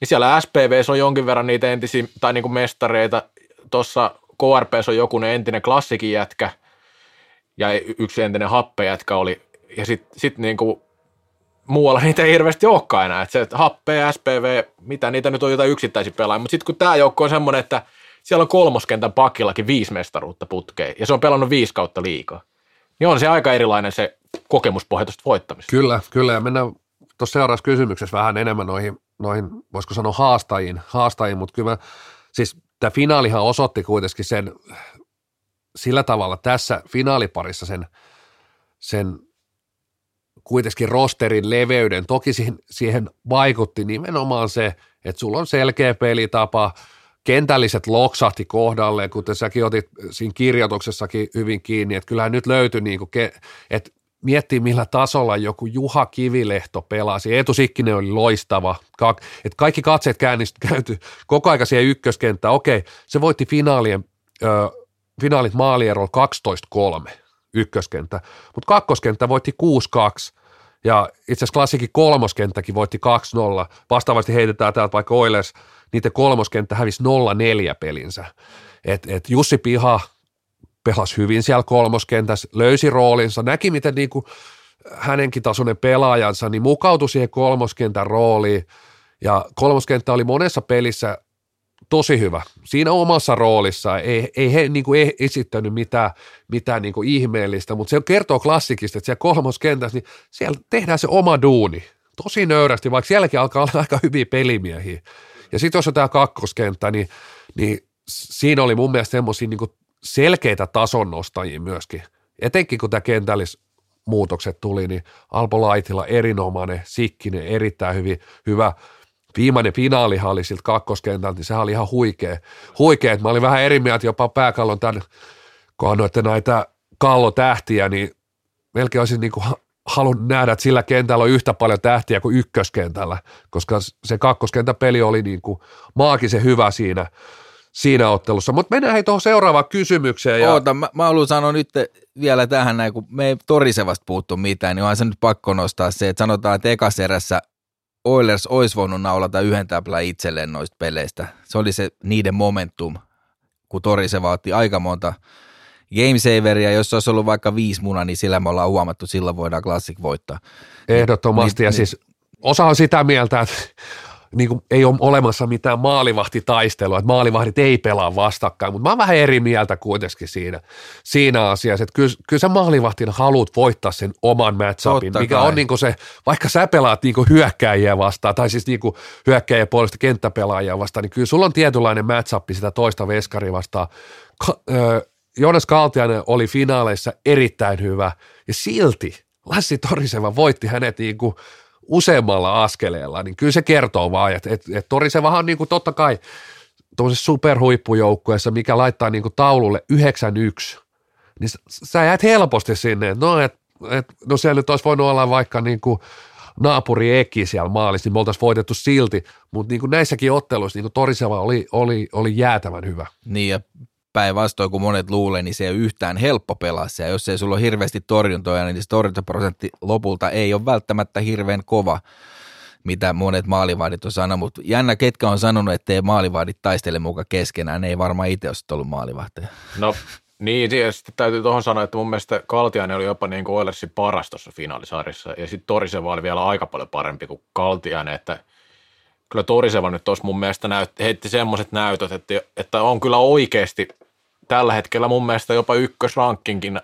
Niin siellä SPV on jonkin verran niitä entisiä, tai niin kuin mestareita, tuossa KRP on joku entinen klassikin jätkä, ja yksi entinen happejätkä oli ja sitten sit niinku muualla niitä ei hirveästi olekaan enää. Et se happe, SPV, mitä niitä nyt on jotain yksittäisiä pelaajia. Mutta sitten kun tämä joukko on semmoinen, että siellä on kolmoskentän pakillakin viisi mestaruutta putkeen ja se on pelannut viisi kautta liikaa, niin on se aika erilainen se kokemuspohja voittamista. Kyllä, kyllä. Ja mennään tuossa seuraavassa kysymyksessä vähän enemmän noihin, noihin voisiko sanoa haastajiin, haastajiin mutta kyllä siis tämä finaalihan osoitti kuitenkin sen sillä tavalla tässä finaaliparissa sen, sen kuitenkin rosterin leveyden. Toki siihen, siihen vaikutti nimenomaan se, että sulla on selkeä pelitapa, kentälliset loksahti kohdalleen, kuten säkin otit siinä kirjoituksessakin hyvin kiinni, että kyllähän nyt löytyi, niin kuin, että miettii millä tasolla joku Juha Kivilehto pelasi. Eetu Sikkinen oli loistava. Ka- kaikki katseet käännist- käänty koko aika siihen ykköskenttään. Okei, se voitti finaalien, ö, finaalit maalierolla 12-3 ykköskenttä, mutta kakkoskenttä voitti 6-2 ja itse asiassa klassikin kolmoskenttäkin voitti 2-0. Vastaavasti heitetään täältä vaikka Oilers, niiden kolmoskenttä hävisi 0-4 pelinsä. Et, et Jussi Piha pelasi hyvin siellä kolmoskentässä, löysi roolinsa, näki miten niin kuin hänenkin tasoinen pelaajansa, niin mukautui siihen kolmoskentän rooliin. Ja kolmoskenttä oli monessa pelissä tosi hyvä. Siinä omassa roolissa ei, ei he niin kuin esittänyt mitään, mitään niin kuin ihmeellistä, mutta se kertoo klassikista, että siellä kolmoskentässä, niin siellä tehdään se oma duuni. Tosi nöyrästi, vaikka sielläkin alkaa olla aika hyviä pelimiehiä. Ja sitten jos on tämä kakkoskenttä, niin, niin siinä oli mun mielestä semmoisia niin selkeitä tasonnostajia myöskin. Etenkin kun tämä kentällis muutokset tuli, niin Alpo Laitila erinomainen, Sikkinen erittäin hyvin, hyvä. Viimeinen finaalihan oli siltä kakkoskentältä, niin sehän oli ihan huikea. huikea. Mä olin vähän eri mieltä jopa pääkallon tämän, kun annoitte näitä kallotähtiä, niin melkein olisin niin kuin halunnut nähdä, että sillä kentällä on yhtä paljon tähtiä kuin ykköskentällä, koska se kakkoskentän peli oli niin kuin maagisen hyvä siinä, siinä ottelussa. Mutta mennään hei tuohon seuraavaan kysymykseen. Ja... Oota, mä, mä haluan sanoa nyt vielä tähän näin, kun me ei Torisevasta puuttu mitään, niin onhan se nyt pakko nostaa se, että sanotaan, että ekas erässä Oilers olisi voinut naulata yhden täplän itselleen noista peleistä. Se oli se niiden momentum, kun Toriseva otti aika monta game saveria, jos olisi ollut vaikka viisi muna, niin sillä me ollaan huomattu, silloin voidaan Classic voittaa. Ehdottomasti, niin, ja niin, siis osa on sitä mieltä, että niin kuin ei ole olemassa mitään maalivahtitaistelua, että maalivahdit ei pelaa vastakkain, mutta mä oon vähän eri mieltä kuitenkin siinä, siinä asiassa, että kyllä, kyllä sä maalivahtina haluat voittaa sen oman matchupin, Totta mikä kai. on niin kuin se, vaikka sä pelaat niin kuin hyökkäjiä vastaan, tai siis niin kuin hyökkäjiä puolesta kenttäpelaajia vastaan, niin kyllä sulla on tietynlainen matchup sitä toista veskaria vastaan. Ka- Jonas Kaltianen oli finaaleissa erittäin hyvä, ja silti Lassi Toriseva voitti hänet niin kuin useammalla askeleella, niin kyllä se kertoo vaan, että, että, että Torisevahan on niin kuin totta kai tuollaisessa superhuippujoukkueessa, mikä laittaa niin kuin taululle 9-1, niin sä jäät helposti sinne, no, et, et, no siellä nyt olisi voinut olla vaikka niin kuin naapuri Eki siellä maalissa, niin me oltaisiin voitettu silti, mutta niin kuin näissäkin otteluissa niin kuin Toriseva oli, oli, oli jäätävän hyvä. Niin ja päinvastoin kuin monet luulee, niin se ei ole yhtään helppo pelaa Ja jos ei sulla ole hirveästi torjuntoja, niin se torjuntaprosentti lopulta ei ole välttämättä hirveän kova, mitä monet maalivahdit on sanonut. Mutta jännä, ketkä on sanonut, että ei maalivahdit taistele muka keskenään. Ne ei varmaan itse olisi ollut maalivahteja. No niin, ja sitten täytyy tuohon sanoa, että mun mielestä Kaltiainen oli jopa niin kuin Oilersin paras tuossa finaalisarjassa, ja sitten Toriseva oli vielä aika paljon parempi kuin Kaltiainen, että – kyllä Toriseva nyt tuossa mun mielestä näyt, heitti semmoiset näytöt, että, että on kyllä oikeasti tällä hetkellä mun mielestä jopa ykkösrankkinkin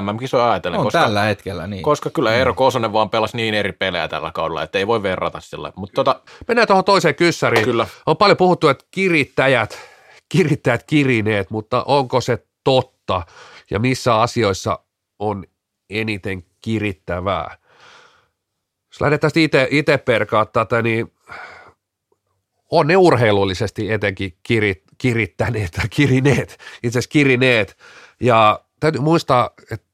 MM-kisoja ajatellen. On koska, tällä hetkellä, niin. Koska kyllä Eero mm. Kosonen vaan pelasi niin eri pelejä tällä kaudella, että ei voi verrata sillä. Mutta tota, Mennään tuohon toiseen kyssäriin. Kyllä. On paljon puhuttu, että kirittäjät, kirittäjät kirineet, mutta onko se totta ja missä asioissa on eniten kirittävää? Jos lähdetään itse perkaa tätä, niin on ne urheilullisesti etenkin kirit, kirittäneet tai kirineet, itse asiassa kirineet. Ja täytyy muistaa, että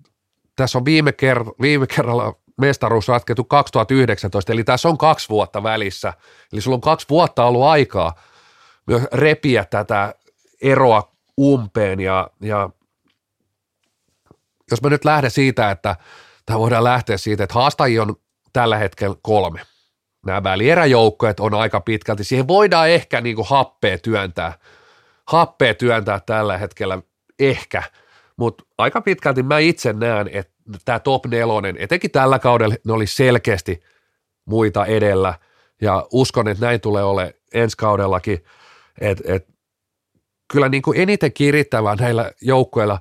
tässä on viime, ker- viime kerralla mestaruus ratkettu 2019, eli tässä on kaksi vuotta välissä. Eli sulla on kaksi vuotta ollut aikaa myös repiä tätä eroa umpeen ja, ja jos mä nyt lähden siitä, että tämä voidaan lähteä siitä, että haastajia on tällä hetkellä kolme nämä välieräjoukkoet on aika pitkälti, siihen voidaan ehkä niin kuin happea työntää, happea työntää tällä hetkellä ehkä, mutta aika pitkälti mä itse näen, että tämä top nelonen, etenkin tällä kaudella ne oli selkeästi muita edellä. Ja uskon, että näin tulee ole ensi kaudellakin, että et, kyllä niin kuin eniten kirittävää näillä joukkoilla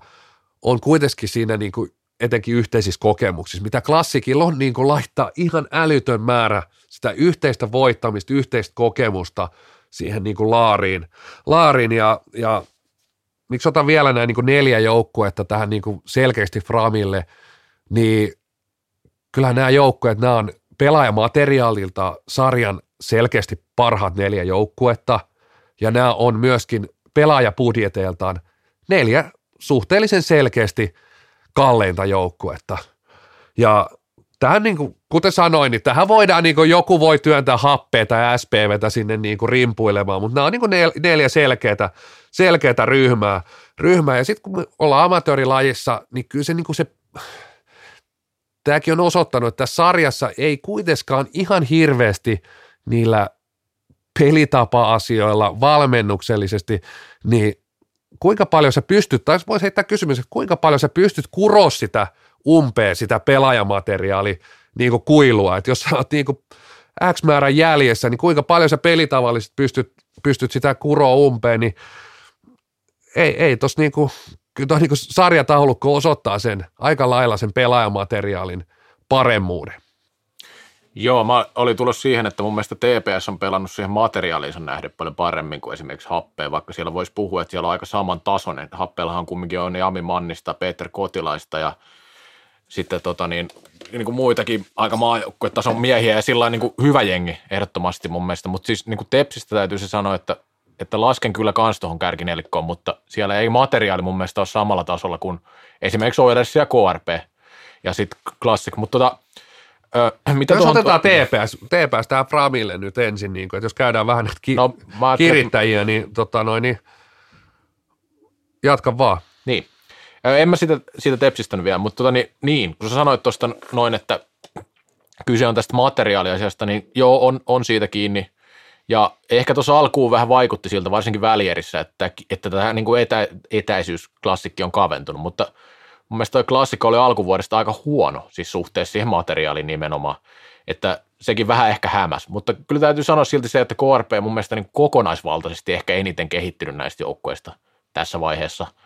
on kuitenkin siinä niin kuin etenkin yhteisissä kokemuksissa, mitä klassikilla on niin kuin laittaa ihan älytön määrä – sitä yhteistä voittamista, yhteistä kokemusta siihen niin kuin laariin, laariin ja, ja miksi otan vielä näin niin kuin neljä joukkuetta tähän niin kuin selkeästi Framille, niin kyllähän nämä joukkueet, nämä on pelaajamateriaalilta sarjan selkeästi parhaat neljä joukkuetta, ja nämä on myöskin pelaajapudjeteiltaan neljä suhteellisen selkeästi kalleinta joukkuetta – Ja tähän niin kuin, kuten sanoin, niin tähän voidaan, niin kuin joku voi työntää happea tai SPVtä sinne niin kuin rimpuilemaan, mutta nämä on niin kuin nel, neljä selkeätä, selkeätä ryhmää, ryhmää. ja sitten kun me ollaan amatöörilajissa, niin kyllä se, niin kuin se tämäkin on osoittanut, että tässä sarjassa ei kuitenkaan ihan hirveästi niillä pelitapa-asioilla valmennuksellisesti, niin kuinka paljon sä pystyt, tai voisi heittää kysymys, että kuinka paljon sä pystyt kuroa sitä umpeen, sitä pelaajamateriaali niin kuin kuilua, että jos sä oot niin kuin X määrän jäljessä, niin kuinka paljon sä pelitavallisesti pystyt, pystyt sitä kuroa umpeen, niin ei, ei tos niin kuin, kyllä tuo niin sarjataulukko osoittaa sen aika lailla sen pelaajamateriaalin paremmuuden. Joo, mä olin tullut siihen, että mun mielestä TPS on pelannut siihen materiaaliinsa nähden paljon paremmin kuin esimerkiksi Happea, vaikka siellä voisi puhua, että siellä on aika saman tasoinen. Happeellahan kumminkin on Jami Mannista, Peter Kotilaista ja sitten tota niin, niin kuin muitakin aika maajoukkuetason miehiä ja sillä niin kuin hyvä jengi ehdottomasti mun mielestä, mutta siis niin kuin Tepsistä täytyy se sanoa, että, että lasken kyllä kans tuohon kärkinelikkoon, mutta siellä ei materiaali mun mielestä ole samalla tasolla kuin esimerkiksi Oilers ja KRP ja sitten Classic, mutta tota, Mitä jos otetaan TPS, TPS tähän Framille nyt ensin, niin kuin, että jos käydään vähän näitä ki- no, kirittäjiä, niin, tota noin, niin jatka vaan. Niin. En mä siitä, siitä tepsistä vielä, mutta tota, niin, niin, kun sä sanoit tuosta noin, että kyse on tästä materiaaliasiasta, niin joo, on, on siitä kiinni. Ja ehkä tuossa alkuun vähän vaikutti siltä, varsinkin välierissä, että, että tämä niin kuin etä, etäisyysklassikki on kaventunut, mutta mun mielestä toi klassikko oli alkuvuodesta aika huono, siis suhteessa siihen materiaaliin nimenomaan, että sekin vähän ehkä hämäs, mutta kyllä täytyy sanoa silti se, että KRP mun mielestä niin kokonaisvaltaisesti ehkä eniten kehittynyt näistä joukkueista tässä vaiheessa –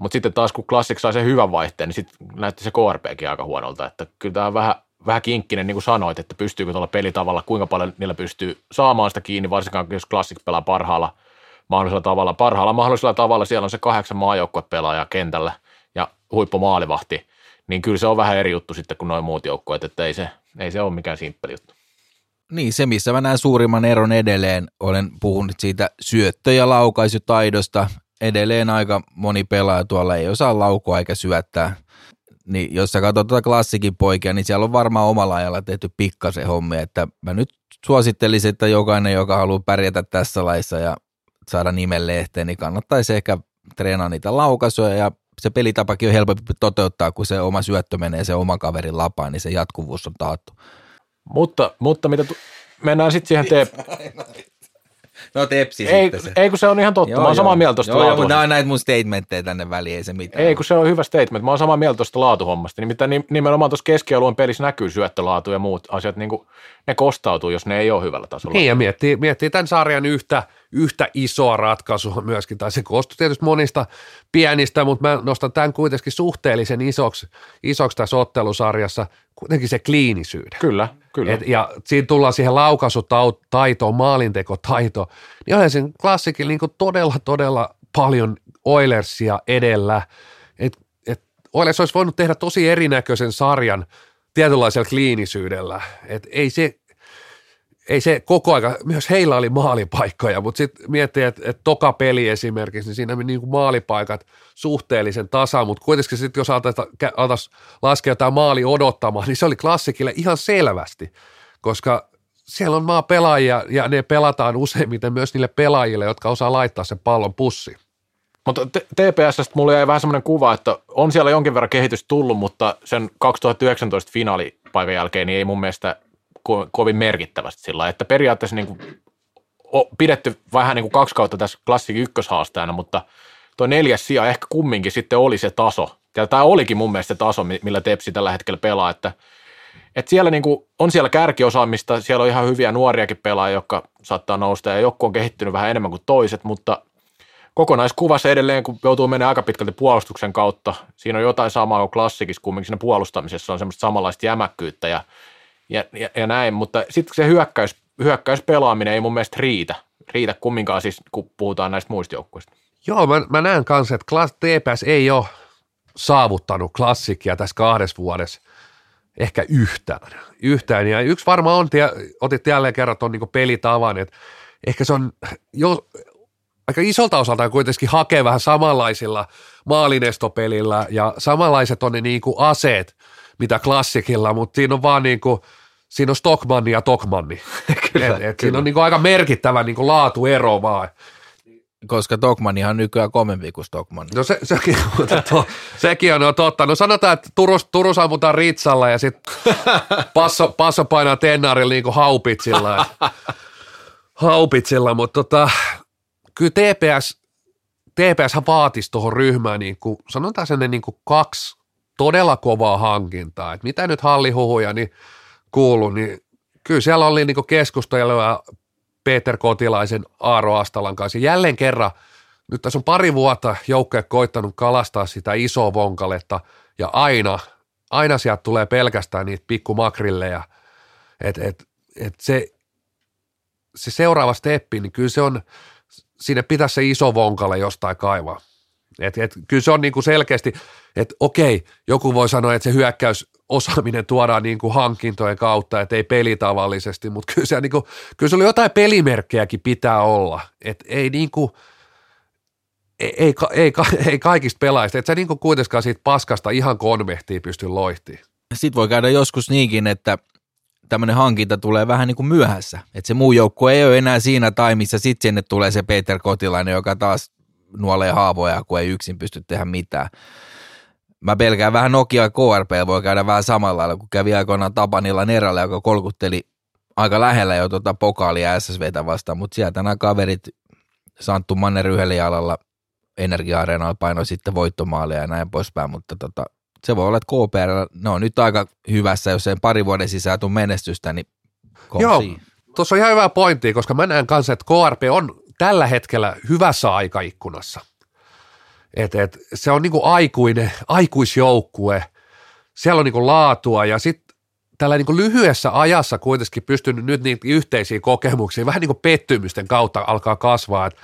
mutta sitten taas kun Classic sai sen hyvän vaihteen, niin sitten näytti se KRPkin aika huonolta, että kyllä tämä on vähän, vähän kinkkinen, niin kuin sanoit, että pystyykö tuolla pelitavalla, kuinka paljon niillä pystyy saamaan sitä kiinni, varsinkaan jos Classic pelaa parhaalla mahdollisella tavalla. Parhaalla mahdollisella tavalla siellä on se kahdeksan pelaaja kentällä huippumaalivahti, niin kyllä se on vähän eri juttu sitten kuin noin muut joukkueet, että ei se, ei se ole mikään simppeli juttu. Niin, se missä mä näen suurimman eron edelleen, olen puhunut siitä syöttö- ja laukaisutaidosta, edelleen aika moni pelaaja tuolla ei osaa laukua eikä syöttää. Niin jos sä katsot tuota klassikin poikia, niin siellä on varmaan omalla ajalla tehty pikkasen hommi, että mä nyt suosittelisin, että jokainen, joka haluaa pärjätä tässä laissa ja saada nimen lehteen, niin kannattaisi ehkä treenaa niitä laukaisuja ja se pelitapakin on helpompi toteuttaa, kun se oma syöttö menee se oma kaverin lapaan, niin se jatkuvuus on taattu. Mutta, mutta mitä tu- mennään sitten siihen te- No tepsi ei, sitten se. Ei kun se on ihan totta, joo, mä oon samaa mieltä tuosta joo, joo, mutta nämä on näitä mun statementteja tänne väliin, ei se mitään. Ei kun se on hyvä statement, mä oon samaa mieltä tuosta laatuhommasta. Nimittäin nimenomaan tuossa keskialueen pelissä näkyy syöttölaatu ja muut asiat, niin kuin, ne kostautuu, jos ne ei ole hyvällä tasolla. Niin ja miettii, miettii tämän sarjan yhtä, yhtä isoa ratkaisua myöskin, tai se koostuu tietysti monista pienistä, mutta mä nostan tämän kuitenkin suhteellisen isoksi, isoksi tässä ottelusarjassa, kuitenkin se kliinisyyden. Kyllä, kyllä. Et, ja siinä tullaan siihen laukaisutaitoon, maalintekotaitoon, niin onhan sen klassikilla niin todella, todella paljon Oilersia edellä. Et, et Oilers olisi voinut tehdä tosi erinäköisen sarjan tietynlaisella kliinisyydellä. Et ei se, ei se koko aika, myös heillä oli maalipaikkoja, mutta sitten miettii, että, että toka peli esimerkiksi, niin siinä meni niin kuin maalipaikat suhteellisen tasa, mutta kuitenkin sitten jos altaisiin laskea jotain maali odottamaan, niin se oli klassikille ihan selvästi, koska siellä on maa pelaajia ja ne pelataan useimmiten myös niille pelaajille, jotka osaa laittaa sen pallon pussiin. Mutta TPSstä mulla jäi vähän semmoinen kuva, että on siellä jonkin verran kehitys tullut, mutta sen 2019 finaalipaikan jälkeen niin ei mun mielestä ko- kovin merkittävästi sillä että periaatteessa niin kuin pidetty vähän niin kuin kaksi kautta tässä klassik ykköshaastajana, mutta tuo neljäs sija ehkä kumminkin sitten oli se taso. Ja tämä olikin mun mielestä se taso, millä Tepsi tällä hetkellä pelaa, että, että siellä niin kuin, on siellä kärkiosaamista, siellä on ihan hyviä nuoriakin pelaajia, jotka saattaa nousta ja joku on kehittynyt vähän enemmän kuin toiset, mutta kokonaiskuvassa edelleen, kun joutuu menemään aika pitkälti puolustuksen kautta, siinä on jotain samaa kuin klassikissa, kumminkin siinä puolustamisessa on semmoista samanlaista jämäkkyyttä ja ja, ja, ja näin, mutta sitten se hyökkäys, hyökkäyspelaaminen ei mun mielestä riitä, riitä kumminkaan siis, kun puhutaan näistä muista joukkueista. Joo, mä, mä näen kanssa, että TPS ei ole saavuttanut klassikkia tässä kahdessa vuodessa ehkä yhtään. yhtään. Ja yksi varmaan on, otit jälleen kerran tuon niin pelitavan, että ehkä se on jo, aika isolta osalta kuitenkin hakee vähän samanlaisilla maalinestopelillä ja samanlaiset on ne niin kuin aseet, mitä klassikilla, mutta siinä on vaan niin kuin, siinä on Stockmanni ja Tokmanni. Kyllä, et, et kyllä. siinä on niin kuin aika merkittävä niin kuin laatuero vaan. Koska Tokmannihan on nykyään kovempi kuin Stockman. No se, sekin, mutta to, sekin on no, totta. No sanotaan, että Turus, Turus ammutaan ritsalla ja sitten passo, passo painaa tennaarilla niin kuin haupitsilla. haupitsilla, mutta tota, kyllä TPS, TPS vaatisi tuohon ryhmään niin kuin, sanotaan sen niin kuin kaksi todella kovaa hankintaa. Et mitä nyt hallihuhuja niin kuuluu, niin kyllä siellä oli niin keskustelua Peter Kotilaisen Aaro Astalan kanssa. Jälleen kerran, nyt tässä on pari vuotta joukkoja koittanut kalastaa sitä isoa vonkaletta ja aina, aina sieltä tulee pelkästään niitä pikkumakrilleja. Et, et, et se, se seuraava steppi, niin kyllä se on, sinne pitäisi se iso vonkale jostain kaivaa. Et, et, kyllä se on niin kuin selkeästi, että okei, joku voi sanoa, että se hyökkäysosaaminen tuodaan niin kuin hankintojen kautta, että ei pelitavallisesti, mutta kyllä, se, niin kuin, kyllä se oli jotain pelimerkkejäkin pitää olla. Että ei niin kuin, ei, ei, ei, ka- ei kaikista pelaajista, että sä niin kuin kuitenkaan siitä paskasta ihan konvehtiin pysty loihtiin. Sitten voi käydä joskus niinkin, että tämmöinen hankinta tulee vähän niin kuin myöhässä. Että se muu joukko ei ole enää siinä taimissa, sitten sinne tulee se Peter Kotilainen, joka taas nuolee haavoja, kun ei yksin pysty tehdä mitään. Mä pelkään vähän Nokia KRP voi käydä vähän samalla lailla, kun kävi aikoinaan Tapanilla Nerällä, joka kolkutteli aika lähellä jo tuota pokaalia SSVtä vastaan, mutta sieltä nämä kaverit Santtu Manner yhdellä jalalla Energia-areenalla painoi sitten voittomaalia ja näin poispäin, mutta tota, se voi olla, että KPR, ne on nyt aika hyvässä, jos ei pari vuoden sisään tule menestystä, niin Joo, tuossa on ihan hyvä pointti, koska mä näen kanssa, että KRP on tällä hetkellä hyvässä aikaikkunassa. Et, et, se on niinku aikuinen, aikuisjoukkue, siellä on niinku laatua ja sitten tällä niinku lyhyessä ajassa kuitenkin pystynyt nyt niitä yhteisiä kokemuksia vähän niinku pettymysten kautta alkaa kasvaa, että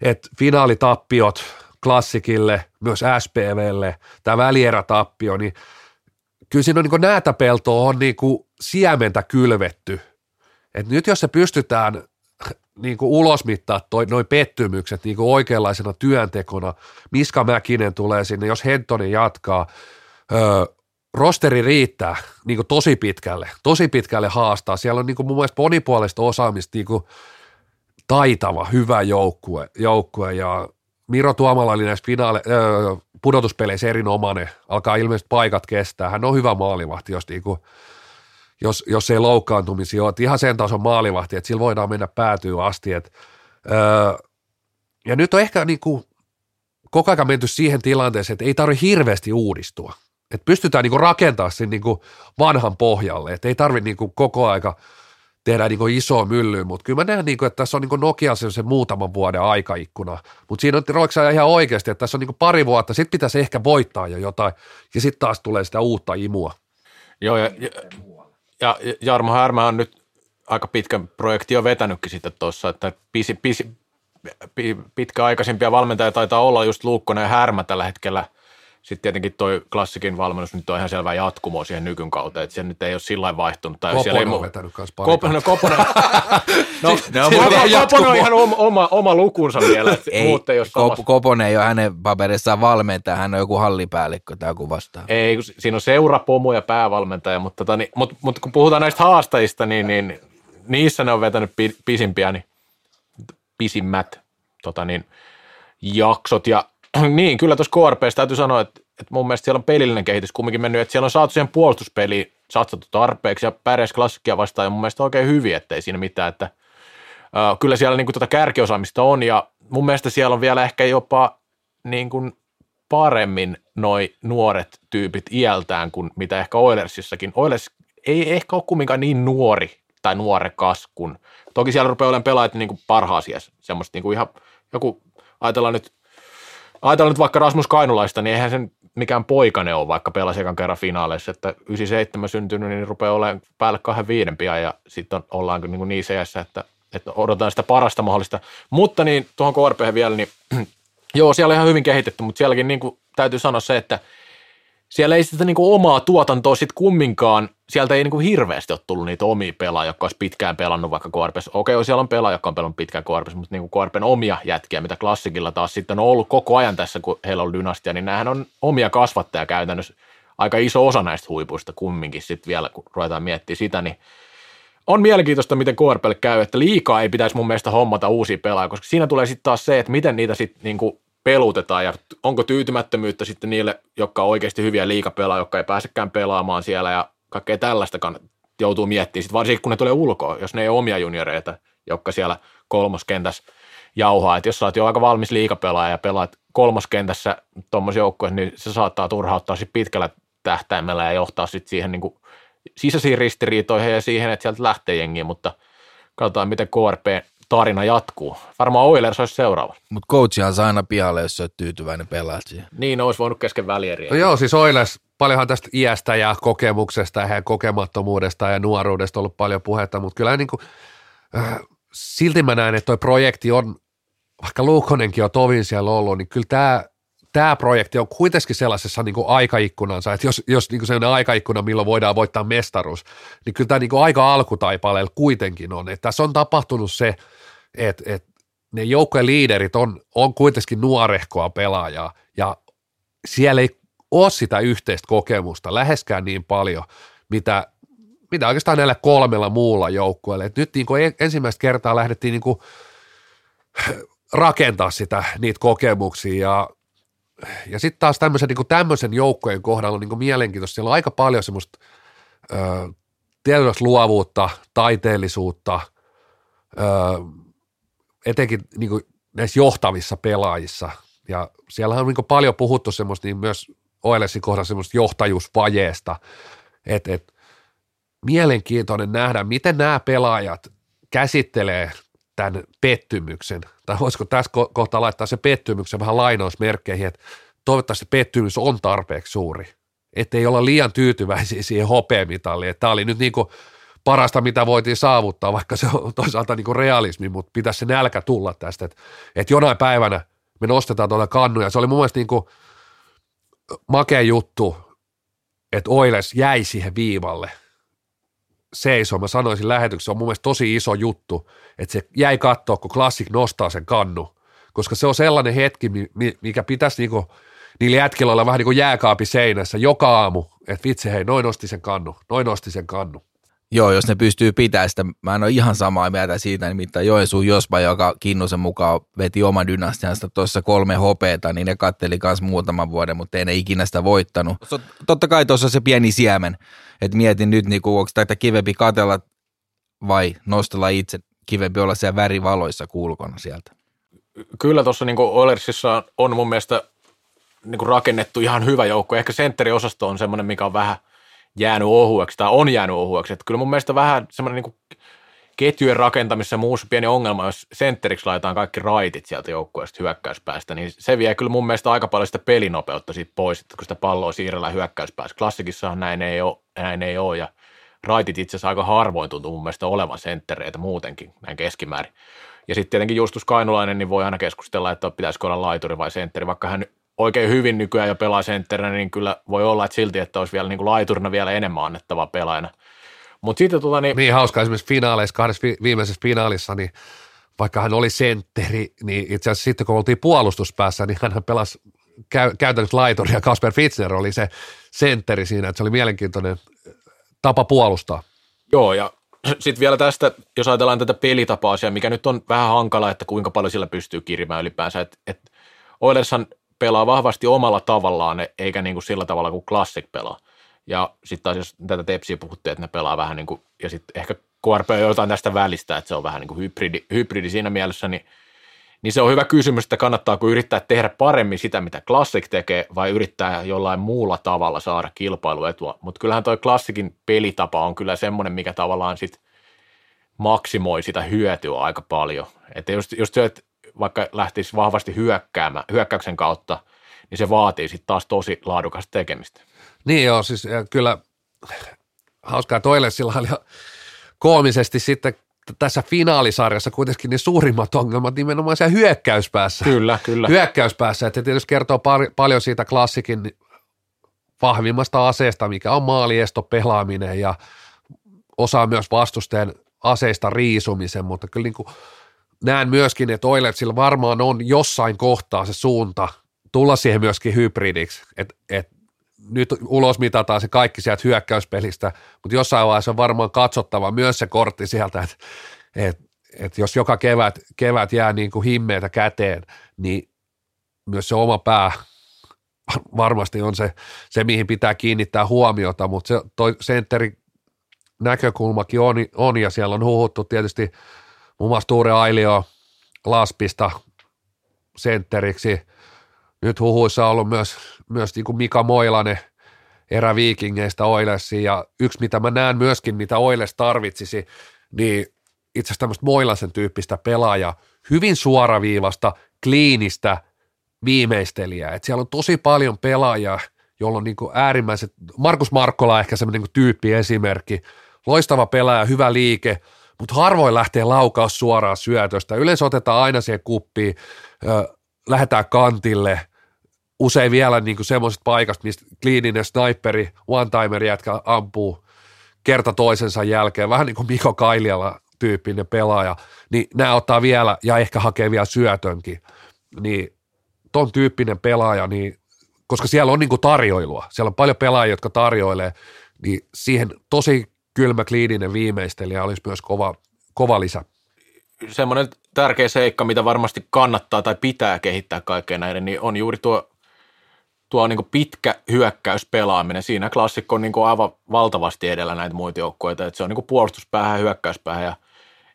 et finaalitappiot klassikille, myös SPVlle, tämä välierätappio, niin kyllä siinä on niin näätäpeltoa on niin kuin siementä kylvetty. Et nyt jos se pystytään niin kuin ulosmittaa toi, noi pettymykset niin kuin oikeanlaisena työntekona, Miska Mäkinen tulee sinne, jos Hentonen jatkaa, öö, rosteri riittää niin kuin tosi pitkälle, tosi pitkälle haastaa. Siellä on niin kuin mun mielestä monipuolista osaamista, niin kuin taitava, hyvä joukkue, joukkue ja Miro Tuomala oli näissä finaale, öö, pudotuspeleissä erinomainen, alkaa ilmeisesti paikat kestää. Hän on hyvä maalivahti, jos, niinku, jos, jos ei loukkaantumisia ole. Et Ihan sen tason maalivahti, että sillä voidaan mennä päätyy asti. Et, öö, ja nyt on ehkä niinku, koko ajan menty siihen tilanteeseen, että ei tarvitse hirveästi uudistua. Että pystytään niinku rakentamaan sen niinku vanhan pohjalle, että ei tarvitse niinku koko aika tehdä niinku isoa myllyä, mutta kyllä mä näen, niinku, että tässä on niinku Nokia se, muutaman vuoden aikaikkuna, mutta siinä on Roiksa ihan oikeasti, että tässä on niinku pari vuotta, sitten pitäisi ehkä voittaa jo jotain, ja sitten taas tulee sitä uutta imua. Joo, ja, ja, ja Jarmo Härmä on nyt aika pitkän projekti jo vetänytkin sitten tuossa, että pisi, pisi, pi- pitkäaikaisimpia valmentajia taitaa olla just Luukkonen ja Härmä tällä hetkellä. Sitten tietenkin toi klassikin valmennus nyt on ihan selvä jatkumo siihen nykyn kautta, että se nyt ei ole sillä lailla vaihtunut. Tai siellä ei Koponen on mu- vetänyt kanssa pari. Koponen, no Koponen, no, muuten Koponen on ihan oma, oma, oma lukunsa vielä, että Ei, muut ei ole Kop. Koponen ei ole hänen paperissaan valmentaja, hän on joku hallipäällikkö tai joku vastaava. Ei, siinä on seurapomo ja päävalmentaja, mutta, tota, niin, mutta, mutta kun puhutaan näistä haastajista, niin, niin niissä ne on vetänyt pi, pisimpiä, niin pisimmät tota, niin, jaksot. Ja niin, kyllä tuossa KRPssä täytyy sanoa, että, että mun mielestä siellä on pelillinen kehitys kumminkin mennyt, että siellä on saatu siihen puolustuspeliin satsattu tarpeeksi ja pärjäs klassikkia vastaan ja mun mielestä oikein hyvin, ettei siinä mitään, että kyllä siellä niin kuin, tota kärkiosaamista on ja mun mielestä siellä on vielä ehkä jopa niin kuin paremmin noi nuoret tyypit iältään kuin mitä ehkä Oilersissakin. Oilers ei ehkä ole kumminkaan niin nuori tai nuorekas kuin, toki siellä rupeaa olemaan pelaajat niin kuin parhaassa iässä, semmoista niin kuin ihan, joku, ajatellaan nyt, ajatellaan nyt vaikka Rasmus Kainulaista, niin eihän sen mikään poikane ole, vaikka pelasi ekan kerran finaaleissa, että 97 syntynyt, niin rupeaa olemaan päälle kahden viiden pian ja sitten ollaan niin, niin iässä, että, että odotetaan sitä parasta mahdollista. Mutta niin tuohon KRP vielä, niin Joo, siellä on ihan hyvin kehitetty, mutta sielläkin niin kuin, täytyy sanoa se, että siellä ei sitä niin kuin, omaa tuotantoa sitten kumminkaan, sieltä ei niin kuin, hirveästi ole tullut niitä omia pelaajia, jotka olisi pitkään pelannut vaikka KRPs. Okei, siellä on pelaajia, jotka on pelannut pitkään KRPs, mutta niin kuin KRPn omia jätkiä, mitä klassikilla taas sitten on ollut koko ajan tässä, kun heillä on dynastia, niin näähän on omia kasvattajia käytännössä aika iso osa näistä huipuista kumminkin sitten vielä, kun ruvetaan miettimään sitä, niin on mielenkiintoista, miten KRPL käy, että liikaa ei pitäisi mun mielestä hommata uusia pelaajia, koska siinä tulee sitten taas se, että miten niitä sitten niinku pelutetaan ja onko tyytymättömyyttä sitten niille, jotka on oikeasti hyviä liikapelaajia, jotka ei pääsekään pelaamaan siellä ja kaikkea tällaista joutuu miettimään, sit varsinkin kun ne tulee ulkoa, jos ne ei ole omia junioreita, jotka siellä kolmoskentässä jauhaa, että jos sä oot jo aika valmis liikapelaaja ja pelaat kolmoskentässä tuommoisen joukkueen, niin se saattaa turhauttaa sit pitkällä tähtäimellä ja johtaa sitten siihen niin sisäisiin ristiriitoihin ja siihen, että sieltä lähtee jengiä, mutta katsotaan miten KRP tarina jatkuu. Varmaan Oilers olisi seuraava. Mutta coachihan saa aina pihalle, jos oot tyytyväinen pelaat siihen. Niin, olisi voinut kesken välieriä. No joo, siis Oilers, paljonhan tästä iästä ja kokemuksesta ja kokemattomuudesta ja nuoruudesta ollut paljon puhetta, mutta kyllä niin kuin, äh, silti mä näen, että toi projekti on, vaikka Luukonenkin on tovin siellä ollut, niin kyllä tämä tämä projekti on kuitenkin sellaisessa niin aikaikkunansa, että jos, jos niin kuin sellainen aikaikkuna, milloin voidaan voittaa mestaruus, niin kyllä tämä niin kuin aika alkutaipaleella kuitenkin on. Että tässä on tapahtunut se, että, että ne joukkojen liiderit on, on kuitenkin nuorehkoa pelaajaa ja siellä ei ole sitä yhteistä kokemusta läheskään niin paljon, mitä, mitä oikeastaan näillä kolmella muulla joukkueella. Et nyt niin kuin ensimmäistä kertaa lähdettiin niin kuin rakentaa sitä, niitä kokemuksia ja ja sitten taas tämmöisen, niin tämmöisen joukkojen kohdalla on niin mielenkiintoista. Siellä on aika paljon semmoista tietynlaista luovuutta, taiteellisuutta, ö, etenkin niin kuin näissä johtavissa pelaajissa. Ja siellä on niin paljon puhuttu semmoista, niin myös OLSin kohdalla semmoista johtajuusvajeesta, että et, mielenkiintoinen nähdä, miten nämä pelaajat käsittelee tämän pettymyksen, tai voisiko tässä kohtaa laittaa se pettymyksen vähän lainausmerkkeihin, että toivottavasti pettymys on tarpeeksi suuri, ettei olla liian tyytyväisiä siihen hopeamitaliin, että tämä oli nyt niin kuin parasta, mitä voitiin saavuttaa, vaikka se on toisaalta niin kuin realismi, mutta pitäisi se nälkä tulla tästä, että, että jonain päivänä me nostetaan tuolla kannuja. Se oli mun mielestä niin kuin makea juttu, että Oiles jäi siihen viivalle seisoo. Mä sanoisin lähetyksessä, on mun mielestä tosi iso juttu, että se jäi katsoa, kun Classic nostaa sen kannu, koska se on sellainen hetki, mikä pitäisi niinku, niillä jätkillä olla vähän niin kuin jääkaapi seinässä joka aamu, että vitsi hei, noin nosti sen kannu, noin nosti sen kannu. Joo, jos ne pystyy pitämään sitä, mä en ole ihan samaa mieltä siitä, nimittäin Joensuun Jospa, joka Kinnusen mukaan veti oman dynastiansa tuossa kolme hopeeta, niin ne katteli myös muutaman vuoden, mutta ei ne ikinä sitä voittanut. Totta kai tuossa se pieni siemen, että mietin nyt, niin kuin, onko tätä kivempi katella vai nostella itse kivempi olla siellä värivaloissa kulkona sieltä. Kyllä tuossa niin Oilersissa on mun mielestä niin rakennettu ihan hyvä joukko. Ehkä sentteriosasto on semmoinen, mikä on vähän jäänyt ohueksi tai on jäänyt ohueksi. Että kyllä mun mielestä vähän semmoinen niin ketjujen rakentamisessa muussa pieni ongelma, jos sentteriksi laitetaan kaikki raitit sieltä joukkueesta hyökkäyspäästä, niin se vie kyllä mun mielestä aika paljon sitä pelinopeutta siitä pois, että kun sitä palloa siirrellään hyökkäyspäässä. Klassikissahan näin ei ole, näin ei ole ja raitit itse asiassa aika harvoin tuntuu mun mielestä olevan senttereitä muutenkin näin keskimäärin. Ja sitten tietenkin Justus Kainulainen, niin voi aina keskustella, että pitäisikö olla laituri vai sentteri, vaikka hän oikein hyvin nykyään jo pelaa sentterinä, niin kyllä voi olla, että silti, että olisi vielä niin kuin laiturina vielä enemmän annettavaa pelaajana. Mutta sitten tuota niin... Niin hauska esimerkiksi finaaleissa, kahdessa viimeisessä finaalissa, niin vaikka hän oli sentteri, niin itse asiassa sitten kun oltiin puolustuspäässä, niin hän pelasi käy, käytännössä laituri ja Kasper Fitzner oli se sentteri siinä, että se oli mielenkiintoinen tapa puolustaa. Joo, ja sitten vielä tästä, jos ajatellaan tätä pelitapaa mikä nyt on vähän hankala, että kuinka paljon sillä pystyy kirimään ylipäänsä, että et Oilershan pelaa vahvasti omalla tavallaan, eikä niin kuin sillä tavalla kuin Classic pelaa. Ja sitten taas jos tätä Tepsiä puhuttiin, että ne pelaa vähän niin kuin, ja sitten ehkä KRP on jotain tästä välistä, että se on vähän niin kuin hybridi, hybridi siinä mielessä, niin, niin se on hyvä kysymys, että kannattaako yrittää tehdä paremmin sitä, mitä Classic tekee, vai yrittää jollain muulla tavalla saada kilpailuetua. Mutta kyllähän toi Classicin pelitapa on kyllä semmoinen, mikä tavallaan sitten maksimoi sitä hyötyä aika paljon. Että just, just se, että vaikka lähtisi vahvasti hyökkäämään, hyökkäyksen kautta, niin se vaatii sitten taas tosi laadukasta tekemistä. Niin joo, siis kyllä hauskaa toille sillä oli koomisesti sitten tässä finaalisarjassa kuitenkin ne suurimmat ongelmat nimenomaan siellä hyökkäyspäässä. Kyllä, kyllä. Hyökkäyspäässä, että tietysti kertoo par- paljon siitä klassikin vahvimmasta aseesta, mikä on maaliesto pelaaminen ja osaa myös vastustajan aseista riisumisen, mutta kyllä niin kuin näen myöskin, että Oilersilla varmaan on jossain kohtaa se suunta tulla siihen myöskin hybridiksi, että et nyt ulos mitataan se kaikki sieltä hyökkäyspelistä, mutta jossain vaiheessa on varmaan katsottava myös se kortti sieltä, että et, et jos joka kevät, kevät jää niin kuin himmeitä käteen, niin myös se oma pää varmasti on se, se mihin pitää kiinnittää huomiota, mutta se toi sentteri näkökulmakin on, on, ja siellä on huhuttu tietysti muun muassa Tuure Ailio Laspista sentteriksi. Nyt huhuissa on ollut myös, myös niin kuin Mika Moilanen eräviikingeistä Oilersiin, ja yksi mitä mä näen myöskin, mitä Oiles tarvitsisi, niin itse asiassa tämmöistä Moilasen tyyppistä pelaajaa, hyvin suoraviivasta, kliinistä viimeistelijää. Et siellä on tosi paljon pelaajia, jolla on niin kuin äärimmäiset, Markus Markkola ehkä semmoinen niin tyyppi esimerkki, loistava pelaaja, hyvä liike, mutta harvoin lähtee laukaus suoraan syötöstä. Yleensä otetaan aina siihen kuppiin, ö, lähdetään kantille, usein vielä niin semmoisesta paikasta, mistä kliininen sniperi, one-timeri jätkä ampuu kerta toisensa jälkeen, vähän niin kuin Miko Kailiala tyyppinen pelaaja, niin nämä ottaa vielä ja ehkä hakee vielä syötönkin. Niin ton tyyppinen pelaaja, niin, koska siellä on niin tarjoilua, siellä on paljon pelaajia, jotka tarjoilee, niin siihen tosi kylmä kliininen viimeistelijä olisi myös kova, kova lisä. Semmoinen tärkeä seikka, mitä varmasti kannattaa tai pitää kehittää kaikkeen näiden, niin on juuri tuo, tuo niin pitkä hyökkäyspelaaminen. Siinä klassikko on niin aivan valtavasti edellä näitä muita joukkueita, että se on niin puolustuspäähän ja hyökkäyspäähän ja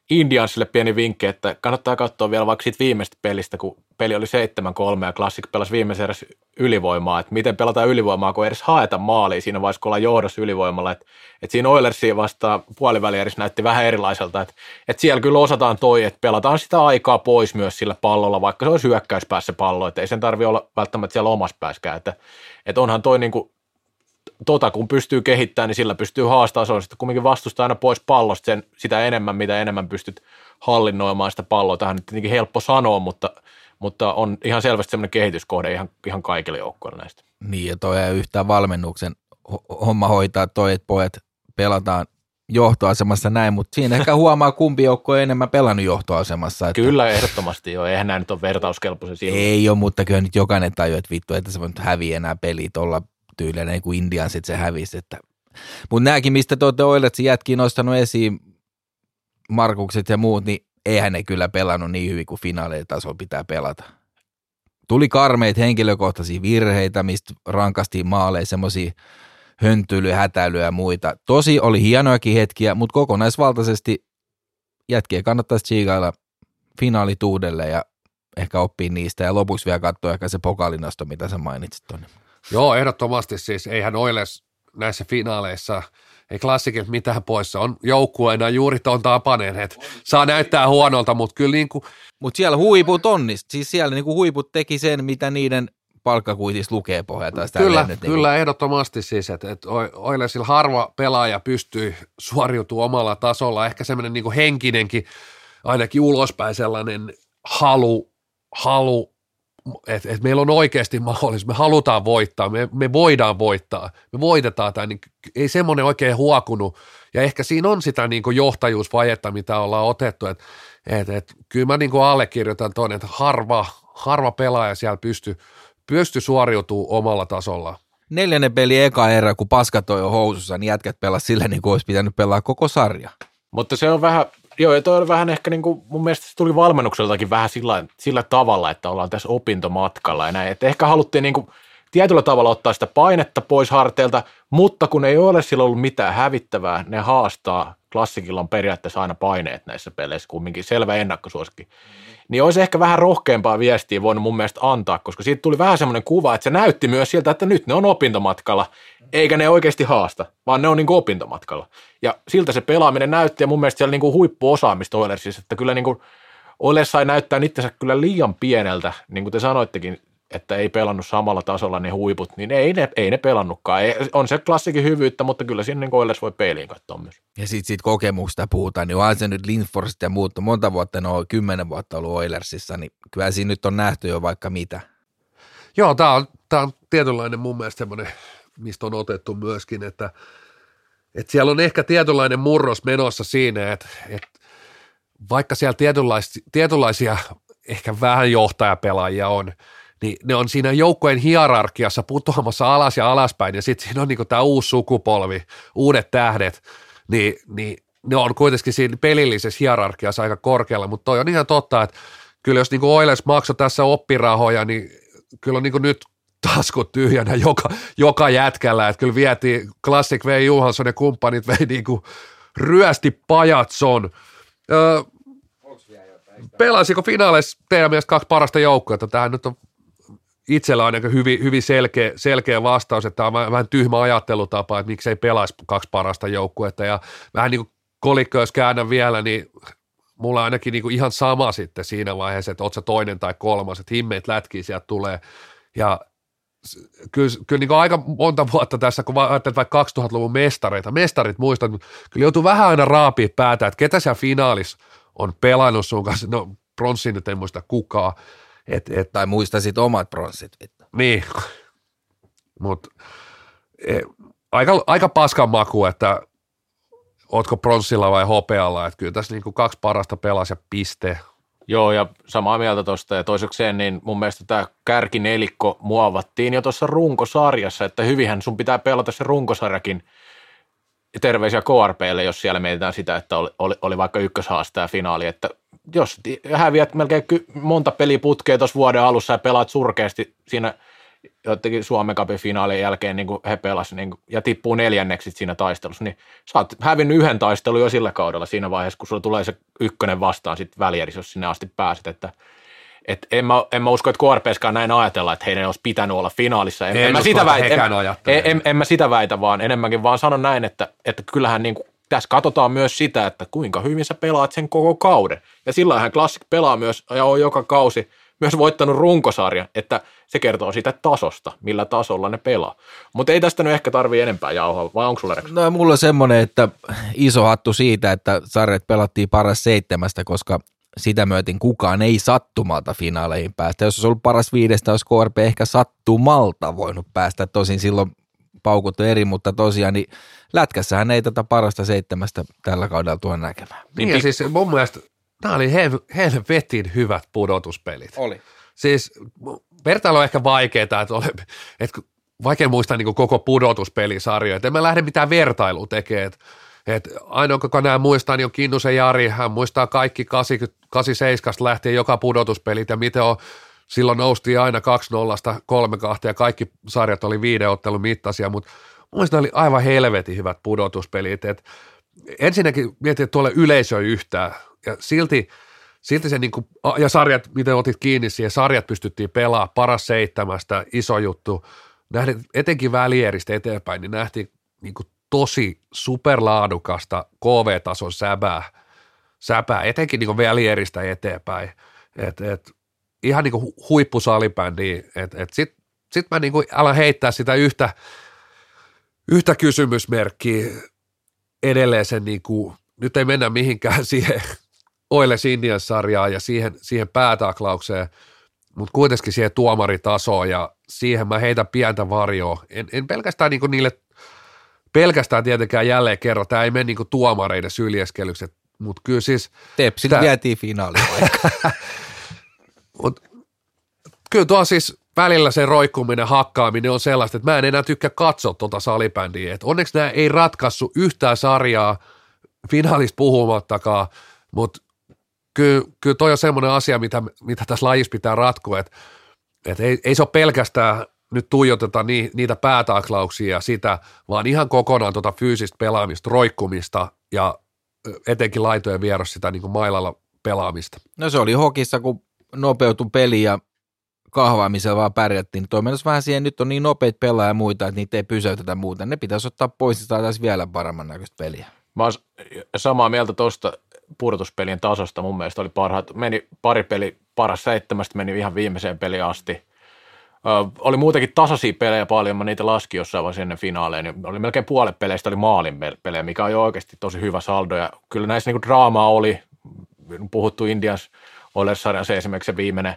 Indiansille pieni vinkki, että kannattaa katsoa vielä vaikka siitä viimeistä pelistä, kun peli oli 7-3 ja Classic pelasi viimeisen edes ylivoimaa, että miten pelataan ylivoimaa, kun ei edes haeta maalia siinä vaiheessa, kun ollaan johdossa ylivoimalla, että, että siinä Oilersiin vastaan puolivälierissä näytti vähän erilaiselta, että, että siellä kyllä osataan toi, että pelataan sitä aikaa pois myös sillä pallolla, vaikka se olisi hyökkäyspäässä pallo, että ei sen tarvi olla välttämättä siellä omassa pääskään, että, että onhan toi niin kuin tota kun pystyy kehittämään, niin sillä pystyy haastamaan. Se on sitten kumminkin vastusta aina pois pallosta sen, sitä enemmän, mitä enemmän pystyt hallinnoimaan sitä palloa. Tähän nyt tietenkin helppo sanoa, mutta, mutta on ihan selvästi semmoinen kehityskohde ihan, ihan kaikille joukkoille näistä. Niin, ja toi ei yhtään valmennuksen homma hoitaa toi, että pojat pelataan johtoasemassa näin, mutta siinä ehkä huomaa, kumpi joukko on enemmän pelannut johtoasemassa. Että kyllä, ehdottomasti joo. Eihän nämä nyt ole vertauskelpoisia. Ei ole, mutta kyllä nyt jokainen tajuu, että vittu, että se voi nyt häviä enää pelit olla tyylillä niin kuin Indian sitten se hävisi. Että. Mutta nämäkin, mistä te olette jätkiin nostanut esiin, Markukset ja muut, niin eihän ne kyllä pelannut niin hyvin kuin finaalitasolla pitää pelata. Tuli karmeita henkilökohtaisia virheitä, mistä rankastiin maaleja, semmoisia höntylyä, hätäilyä ja muita. Tosi oli hienojakin hetkiä, mutta kokonaisvaltaisesti jätkiä kannattaisi tsiikailla finaalituudelle ja ehkä oppii niistä. Ja lopuksi vielä katsoa ehkä se pokalinasto, mitä sä mainitsit tuonne. Joo, ehdottomasti siis. Eihän Oiles näissä finaaleissa, ei klassikilta mitään poissa. On joukkueena juuri tuon tapainen, että saa näyttää huonolta, mutta kyllä niin kuin... Mutta siellä huiput on, siis siellä niin kuin huiput teki sen, mitä niiden palkkakuitissa lukee pohjalta. Kyllä, niinku- kyllä niin ehdottomasti siis, että, että Oilesilla harva pelaaja pystyy suoriutumaan omalla tasolla, ehkä semmoinen niin henkinenkin, ainakin ulospäin sellainen halu, halu että et meillä on oikeasti mahdollisuus, me halutaan voittaa, me, me voidaan voittaa, me voitetaan tämä, niin ei semmoinen oikein huokunut. Ja ehkä siinä on sitä niin kuin johtajuusvajetta, mitä ollaan otettu, että et, et, kyllä mä niin kuin allekirjoitan tuon, että harva, harva pelaaja siellä pystyy pysty suoriutumaan omalla tasolla. Neljännen peli eka erä, kun paskat on jo housussa, niin jätkät pelaa sillä niin kuin olisi pitänyt pelaa koko sarja. Mutta se on vähän, Joo, ja toi on vähän ehkä niin kuin, mun mielestä se tuli valmennukseltakin vähän sillä, sillä tavalla, että ollaan tässä opintomatkalla ja näin. Että ehkä haluttiin niin kuin tietyllä tavalla ottaa sitä painetta pois harteilta, mutta kun ei ole sillä ollut mitään hävittävää, ne haastaa. Klassikilla on periaatteessa aina paineet näissä peleissä, kumminkin selvä ennakkosuosikki. Mm. Niin olisi ehkä vähän rohkeampaa viestiä voinut mun mielestä antaa, koska siitä tuli vähän semmoinen kuva, että se näytti myös siltä, että nyt ne on opintomatkalla eikä ne oikeasti haasta, vaan ne on niin kuin opintomatkalla. Ja siltä se pelaaminen näytti, ja mun mielestä siellä niin kuin huippuosaamista Oilersissa, että kyllä niin kuin Oilers sai näyttää itsensä kyllä liian pieneltä, niin kuin te sanoittekin, että ei pelannut samalla tasolla ne huiput, niin ei ne, ei ne pelannutkaan. Ei, on se klassikin hyvyyttä, mutta kyllä siinä niin Oilers voi peiliin katsoa myös. Ja sitten siitä kokemusta puhutaan, niin onhan se nyt Lindforst ja muut, monta vuotta, no kymmenen vuotta ollut Oilersissa, niin kyllä siinä nyt on nähty jo vaikka mitä. Joo, tämä on, tää on tietynlainen mun mielestä semmoinen mistä on otettu myöskin, että, että siellä on ehkä tietynlainen murros menossa siinä, että, että vaikka siellä tietynlaisia, tietynlaisia ehkä vähän johtajapelaajia on, niin ne on siinä joukkojen hierarkiassa putoamassa alas ja alaspäin, ja sitten siinä on niinku tämä uusi sukupolvi, uudet tähdet, niin, niin ne on kuitenkin siinä pelillisessä hierarkiassa aika korkealla, mutta toi on ihan totta, että kyllä jos niinku Oilers maksoi tässä oppirahoja, niin kyllä on niinku nyt taskut tyhjänä joka, joka jätkällä, että kyllä vietiin Classic vei Juhansson ja kumppanit vei niinku ryösti Pajatson. Öö, pelasiko finaaleissa teidän mielestä kaksi parasta joukkuetta? Tähän nyt on itsellä ainakin hyvin, hyvin selkeä, selkeä vastaus, että tämä on vähän, tyhmä ajattelutapa, että miksei pelaisi kaksi parasta joukkuetta ja vähän niin kuin kolikko, jos käännän vielä, niin mulla on ainakin niin kuin ihan sama sitten siinä vaiheessa, että oot sä toinen tai kolmas, että himmeet lätkii sieltä tulee ja kyllä, kyllä niin aika monta vuotta tässä, kun ajattelet vaikka 2000-luvun mestareita, mestarit muistan, kyllä joutuu vähän aina raapia päätä, että ketä siellä finaalis on pelannut sun kanssa, no pronssin nyt en muista kukaan. Et, et, tai muistaisit omat pronssit. Niin, mutta e, aika, aika paskan maku, että ootko pronssilla vai hopealla, että kyllä tässä niin kuin kaksi parasta pelasi ja piste, Joo, ja samaa mieltä tuosta. Ja toisekseen, niin mun mielestä tämä kärkinelikko muovattiin jo tuossa runkosarjassa, että hyvinhän sun pitää pelata se runkosarjakin terveisiä KRPlle, jos siellä mietitään sitä, että oli, oli, oli vaikka ykköshaaste ja finaali, että jos häviät melkein monta peliputkea tuossa vuoden alussa ja pelaat surkeasti siinä – jotenkin Suomen Cupin finaalin jälkeen niin kuin he pelasivat niin ja tippuu neljänneksi siinä taistelussa, niin sä oot hävinnyt yhden taistelun jo sillä kaudella siinä vaiheessa, kun sulla tulee se ykkönen vastaan sitten välierissä, jos sinne asti pääset, että et en, mä, en mä usko, että KRPskaan näin ajatella, että heidän olisi pitänyt olla finaalissa. En, en, en, mä, sitä väitä, en, en, en, en, mä sitä väitä, vaan enemmänkin vaan sanon näin, että, että kyllähän niin kuin, tässä katsotaan myös sitä, että kuinka hyvin sä pelaat sen koko kauden. Ja silloinhan Classic pelaa myös ja on joka kausi – myös voittanut runkosarja, että se kertoo siitä tasosta, millä tasolla ne pelaa. Mutta ei tästä nyt ehkä tarvii enempää jauhaa, vai onko sulla No mulla on semmoinen, että iso hattu siitä, että sarjat pelattiin paras seitsemästä, koska sitä myöten kukaan ei sattumalta finaaleihin päästä. Jos olisi ollut paras viidestä, olisi KRP ehkä sattumalta voinut päästä. Tosin silloin paukut eri, mutta tosiaan niin lätkässähän ei tätä parasta seitsemästä tällä kaudella tuo näkemään. Niin, niin siis mun mielestä nämä oli helvetin hyvät pudotuspelit. Oli. Siis vertailu on ehkä vaikeaa, että, ole, että vaikea muistaa niin koko pudotuspelisarjoja, että en mä lähde mitään vertailua tekemään, että et ainoa, joka nämä muistaa, niin on Kinnusen Jari, hän muistaa kaikki 87 lähtien joka pudotuspelit ja miten on, silloin noustiin aina 2-0, 3-2 ja kaikki sarjat oli viiden ottelun mittaisia, mutta mun oli aivan helvetin hyvät pudotuspelit, että ensinnäkin mietin, että tuolle yleisö yhtään, ja silti, silti se niin kuin, ja sarjat, miten otit kiinni siihen, sarjat pystyttiin pelaamaan, paras seitsemästä, iso juttu, nähden, etenkin välieristä eteenpäin, niin nähtiin niin kuin tosi superlaadukasta KV-tason säbää, säbää etenkin niin välieristä eteenpäin, et, et, ihan niin kuin huippusalibändi, että et sitten sit mä niin kuin alan heittää sitä yhtä, yhtä kysymysmerkkiä edelleen sen niin kuin, nyt ei mennä mihinkään siihen Oiles Indians-sarjaan ja siihen, siihen päätaklaukseen, mutta kuitenkin siihen tuomaritasoon ja siihen mä heitä pientä varjoa. En, en pelkästään niinku niille, pelkästään tietenkään jälleen kerran, tämä ei mene niinku tuomareiden syljeskelyksi, mutta kyllä siis... Tepsit tää, vietiin finaaliin Mut, kyllä tuo siis välillä se roikkuminen, hakkaaminen on sellaista, että mä en enää tykkää katsoa tuota salibändiä. Et onneksi nämä ei ratkassu yhtään sarjaa finaalista puhumattakaan, mutta kyllä, kyllä toi on semmoinen asia, mitä, mitä tässä lajissa pitää ratkoa, että, että ei, ei se ole pelkästään nyt tuijoteta ni, niitä päätaklauksia ja sitä, vaan ihan kokonaan tuota fyysistä pelaamista, roikkumista ja etenkin laitojen vierossa sitä niin kuin mailalla pelaamista. No se oli hokissa, kun nopeutui peli ja kahvaamisella vaan pärjättiin. Niin toi vähän siihen, nyt on niin nopeita pelaajia ja muita, että niitä ei pysäytetä muuten. Ne pitäisi ottaa pois ja saataisiin vielä paremman näköistä peliä. Mä oon samaa mieltä tuosta pudotuspelien tasosta mun mielestä oli parhaat. Meni pari peli, paras seitsemästä meni ihan viimeiseen peliin asti. Ö, oli muutenkin tasaisia pelejä paljon, mä niitä laskin jossain vaiheessa ennen finaaleja, niin oli melkein puolet peleistä oli maalin pelejä, mikä on jo oikeasti tosi hyvä saldo, ja kyllä näissä niinku draamaa oli, puhuttu Indias Oilers-sarjan se esimerkiksi se viimeinen,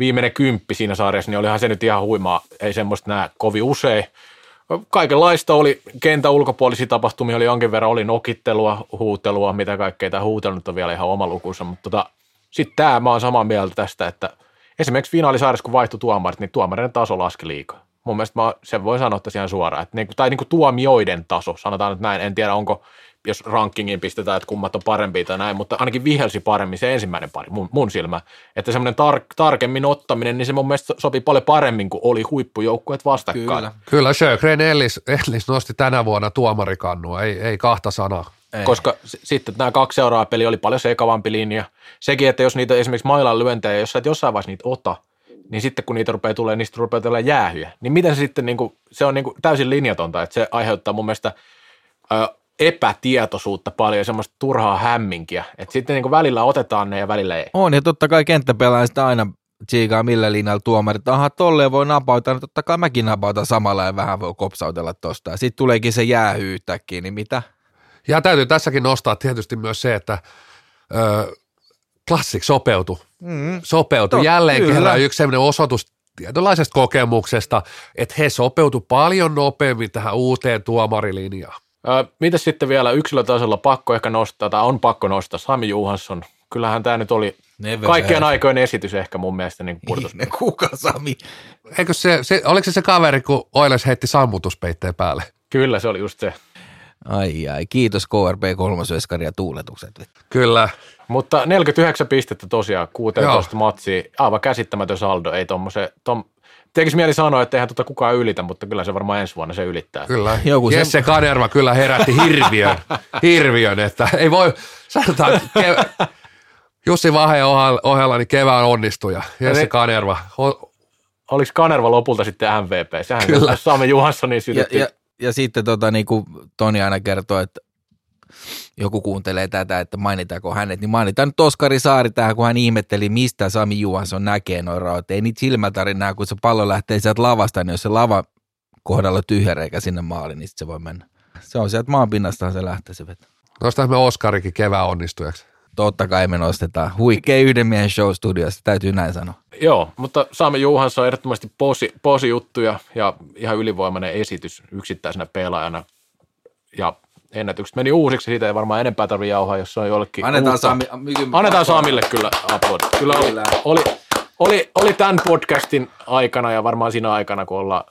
viimeinen kymppi siinä sarjassa, niin olihan se nyt ihan huimaa, ei semmoista näe kovin usein, kaikenlaista oli, kentä ulkopuolisia tapahtumia oli jonkin verran, oli nokittelua, huutelua, mitä kaikkea, tämä huutelu on vielä ihan oma lukunsa, mutta tota, sitten tämä, mä oon samaa mieltä tästä, että esimerkiksi finaalisarjassa, kun vaihtui tuomarit, niin tuomareiden taso laski liikaa. Mun mielestä mä sen voin sanoa tässä ihan suoraan, että niinku, tai niinku tuomioiden taso, sanotaan nyt näin, en tiedä onko, jos rankingiin pistetään, että kummat on parempia tai näin, mutta ainakin vihelsi paremmin se ensimmäinen pari, mun, mun silmä. Että semmoinen tar- tarkemmin ottaminen, niin se mun mielestä sopii paljon paremmin, kuin oli huippujoukkueet vastakkain. Kyllä. Kyllä Sjögren Ellis, Ellis nosti tänä vuonna tuomarikannua, ei, ei kahta sanaa. Ei. Koska sitten nämä kaksi seuraavaa peliä oli paljon sekavampi linja. Sekin, että jos niitä esimerkiksi mailan lyöntejä, jos sä et jossain vaiheessa niitä ota, niin sitten kun niitä rupeaa tulee, niistä rupeaa tulemaan jäähyjä. Niin miten se sitten, niin kuin, se on niin kuin täysin linjatonta, että se aiheuttaa mun mielestä ö, epätietoisuutta paljon ja semmoista turhaa hämminkiä. Että sitten niin kuin välillä otetaan ne ja välillä ei. On, ja totta kai kenttäpelaaja sitä aina tsiikaa millä linjalla tuomarit, aha tolleen voi napauta, no totta kai mäkin napautan samalla ja vähän voi kopsautella tosta. Sitten tuleekin se jäähy yhtäkkiä, niin mitä? Ja täytyy tässäkin nostaa tietysti myös se, että ö, Classic sopeutui. Mm. Sopeutui Tot- jälleen kyllä. kerran yksi sellainen osoitus tietynlaisesta kokemuksesta, että he sopeutu paljon nopeammin tähän uuteen tuomarilinjaan. Ö, mitäs sitten vielä yksilötasolla pakko ehkä nostaa, tai on pakko nostaa, Sami Juhansson. Kyllähän tämä nyt oli Never kaikkien aikojen esitys ehkä mun mielestä niin pudotus. Ihme, kuka Sami? Eikö se, se, oliko se se kaveri, kun Oiles heitti sammutuspeitteen päälle? Kyllä se oli just se. Ai ai, kiitos KRP kolmosveskari ja tuuletukset. Kyllä. Mutta 49 pistettä tosiaan, 16 matsia, aivan käsittämätön saldo, ei tommose, tom, tekisi mieli sanoa, että eihän tota kukaan ylitä, mutta kyllä se varmaan ensi vuonna se ylittää. Kyllä. Joku se- Jesse Kanerva kyllä herätti hirviön, hirviön, että ei voi, sanotaan, että kev- Jussi Vahe ohella, niin kevään onnistuja. Jesse ne- Kanerva. O- Oliko Kanerva lopulta sitten MVP? Sehän Kyllä. Sami Johanssonin Ja, sytytti. ja, ja sitten tota, niin kuin Toni aina kertoo, että joku kuuntelee tätä, että mainitaanko hänet, niin mainitaan nyt Oskari Saari tähän, kun hän ihmetteli, mistä Sami Juhansson näkee noin raot. Ei niitä silmätarinaa, kun se pallo lähtee sieltä lavasta, niin jos se lava kohdalla tyhjä reikä sinne maaliin, niin se voi mennä. Se on sieltä maanpinnastahan se lähtee se veto. Nostaisi me Oskarikin kevään onnistujaksi. Totta kai me nostetaan. Huikea yhden miehen show studiossa, täytyy näin sanoa. Joo, mutta Sami Juhansson on ehdottomasti posi, posi juttuja ja ihan ylivoimainen esitys yksittäisenä pelaajana. Ja ennätykset meni uusiksi, siitä ei varmaan enempää tarvitse jauhaa, jos se on jollekin Annetaan uutta. Sami, myky, Annetaan Samille kyllä aplodit. Kyllä oli, oli, oli, oli tämän podcastin aikana ja varmaan siinä aikana, kun ollaan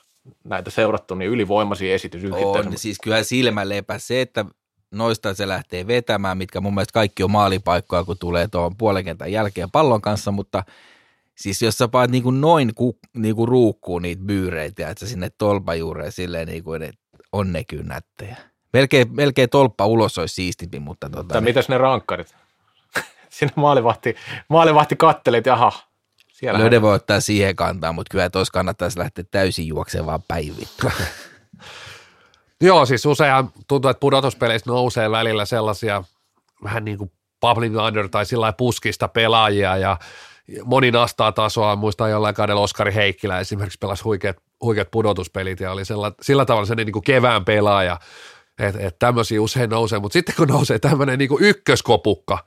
näitä seurattu, niin ylivoimaisia esitys. On, siis kyllä silmä lepä se, että noista se lähtee vetämään, mitkä mun mielestä kaikki on maalipaikkoja, kun tulee tuohon puolen kentän jälkeen pallon kanssa, mutta siis jos sä paat niin kuin noin ku, niin kuin ruukkuun niitä byyreitä, että sinne tolpajuureen silleen niin kuin, että on ne kyllä nättejä. Melkein, melkein tolppa ulos olisi siistimpi, mutta tota, Tai mitäs ne rankkarit? Siinä maalivahti, maalivahti katteli, että jaha, siellä Löde voi ottaa siihen kantaa, mutta kyllä tuossa kannattaisi lähteä täysin juokseen vaan päivittäin. Joo, siis useinhan tuntuu, että pudotuspeleissä nousee välillä sellaisia vähän niin kuin bubbling under tai sillä puskista pelaajia ja moni nastaa tasoa. Muistan jollain kaudella Oskari Heikkilä esimerkiksi pelasi huikeat, huikeat pudotuspelit ja oli sillä, sillä tavalla sellainen niin kuin kevään pelaaja, että et tämmöisiä usein nousee, mutta sitten kun nousee tämmöinen niin kuin ykköskopukka,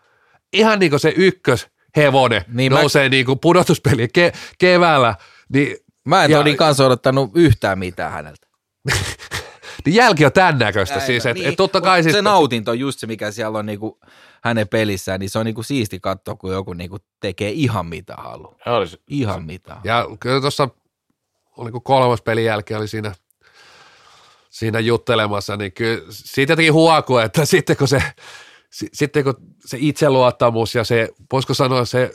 ihan niin kuin se ykköshevonen Niin niin mä- nousee niin kuin pudotuspeli ke, keväällä, niin, Mä en Ja- Tonin kanssa odottanut yhtään mitään häneltä. niin jälki on tämän näköistä siis, että niin, et totta kai siis, Se nautinto on just se, mikä siellä on niinku hänen pelissään, niin se on niinku siisti katsoa, kun joku niinku tekee ihan mitä haluaa. Olisi, Ihan mitä. Ja kyllä tuossa, oliko kolmas pelin jälkeen, oli siinä, siinä juttelemassa, niin kyllä siitä jotenkin huokuu, että sitten kun se, si- sitten kun se itseluottamus ja se, voisiko sanoa se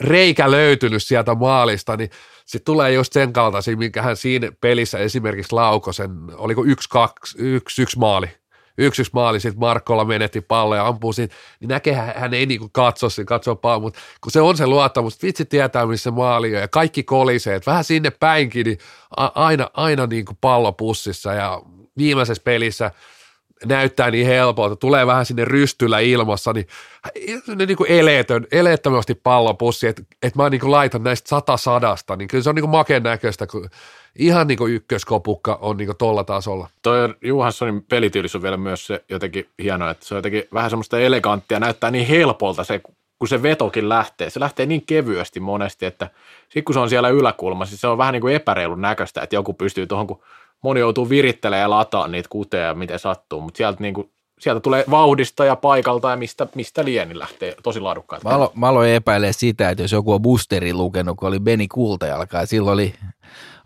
reikä löytynyt sieltä maalista, niin sitten tulee just sen kaltaisia, minkä hän siinä pelissä esimerkiksi laukosen, oliko yksi, kaksi, yksi, yksi maali, yksi, maali, sitten Markkola menetti pallon ja ampuu siinä, niin näkee, hän, ei niinku katso siinä, katso pallon, mutta kun se on se luottamus, että vitsi tietää, missä maali on ja kaikki kolisee, että vähän sinne päinkin, niin aina, aina niinku pallo pussissa ja viimeisessä pelissä näyttää niin helpolta, tulee vähän sinne rystyllä ilmassa, niin ne niin kuin eleetön, eleettömästi pallopussi, että et mä niin kuin laitan näistä sata sadasta, niin kyllä se on niin kuin näköistä, kun ihan niin kuin ykköskopukka on niin kuin tolla tasolla. toi Johanssonin pelityylissä on vielä myös se jotenkin hienoa, että se on jotenkin vähän semmoista eleganttia, näyttää niin helpolta se, kun se vetokin lähtee. Se lähtee niin kevyesti monesti, että sitten kun se on siellä yläkulmassa, siis se on vähän niin kuin epäreilun näköistä, että joku pystyy tuohon, kun moni joutuu virittelemään ja lataa niitä kuteja, miten sattuu, mutta sieltä niin kuin sieltä tulee vauhdista ja paikalta ja mistä, mistä lieni lähtee tosi laadukkaat. Mä, alo, mä aloin epäilemään sitä, että jos joku on boosteri lukenut, kun oli Beni Kultajalka ja silloin oli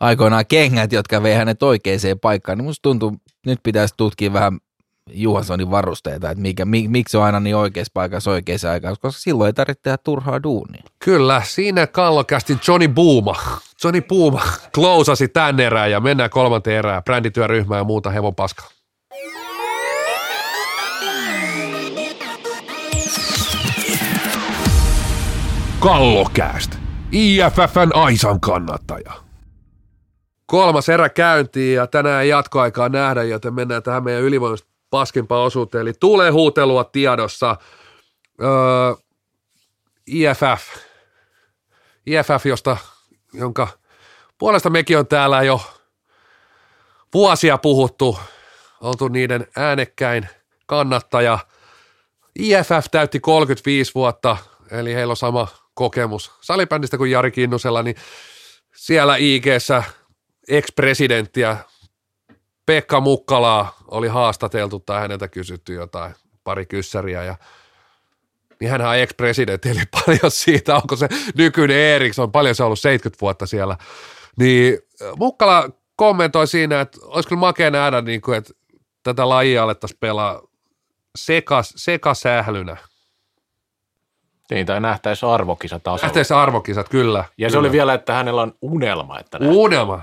aikoinaan kengät, jotka vei hänet oikeaan paikkaan, niin musta tuntuu, nyt pitäisi tutkia vähän Juhanssonin varusteita, että mikä, mik, miksi on aina niin oikeassa paikassa oikeaan aikaan, koska silloin ei tarvitse tehdä turhaa duunia. Kyllä, siinä kallokästin Johnny Booma. Johnny Booma klousasi tän erään ja mennään kolmanteen erään. Brändityöryhmää ja muuta hevon paskaa. Kallokääst. IFFn Aisan kannattaja. Kolmas erä käyntiin ja tänään jatkoaikaa nähdä, joten mennään tähän meidän ylivoimasta paskimpaan osuuteen. Eli tulee huutelua tiedossa. Öö, IFF. IFF, josta, jonka puolesta mekin on täällä jo vuosia puhuttu, oltu niiden äänekkäin kannattaja. IFF täytti 35 vuotta, eli heillä on sama kokemus salibändistä kuin Jari Kinnusella, niin siellä IG-ssä ex-presidenttiä Pekka Mukkalaa oli haastateltu tai häneltä kysytty jotain, pari kyssäriä ja niin hän on ex-presidentti, eli paljon siitä, onko se nykyinen Eriksson, paljon se on ollut 70 vuotta siellä, niin Mukkala kommentoi siinä, että olisi kyllä makea nähdä, niin kuin, että tätä lajia alettaisiin pelaa sekas, sekasählynä. Niin, tai nähtäisi arvokisat tasolla. Nähtäisi arvokisat, kyllä. Ja se kyllä. oli vielä, että hänellä on unelma. Että. Unelma.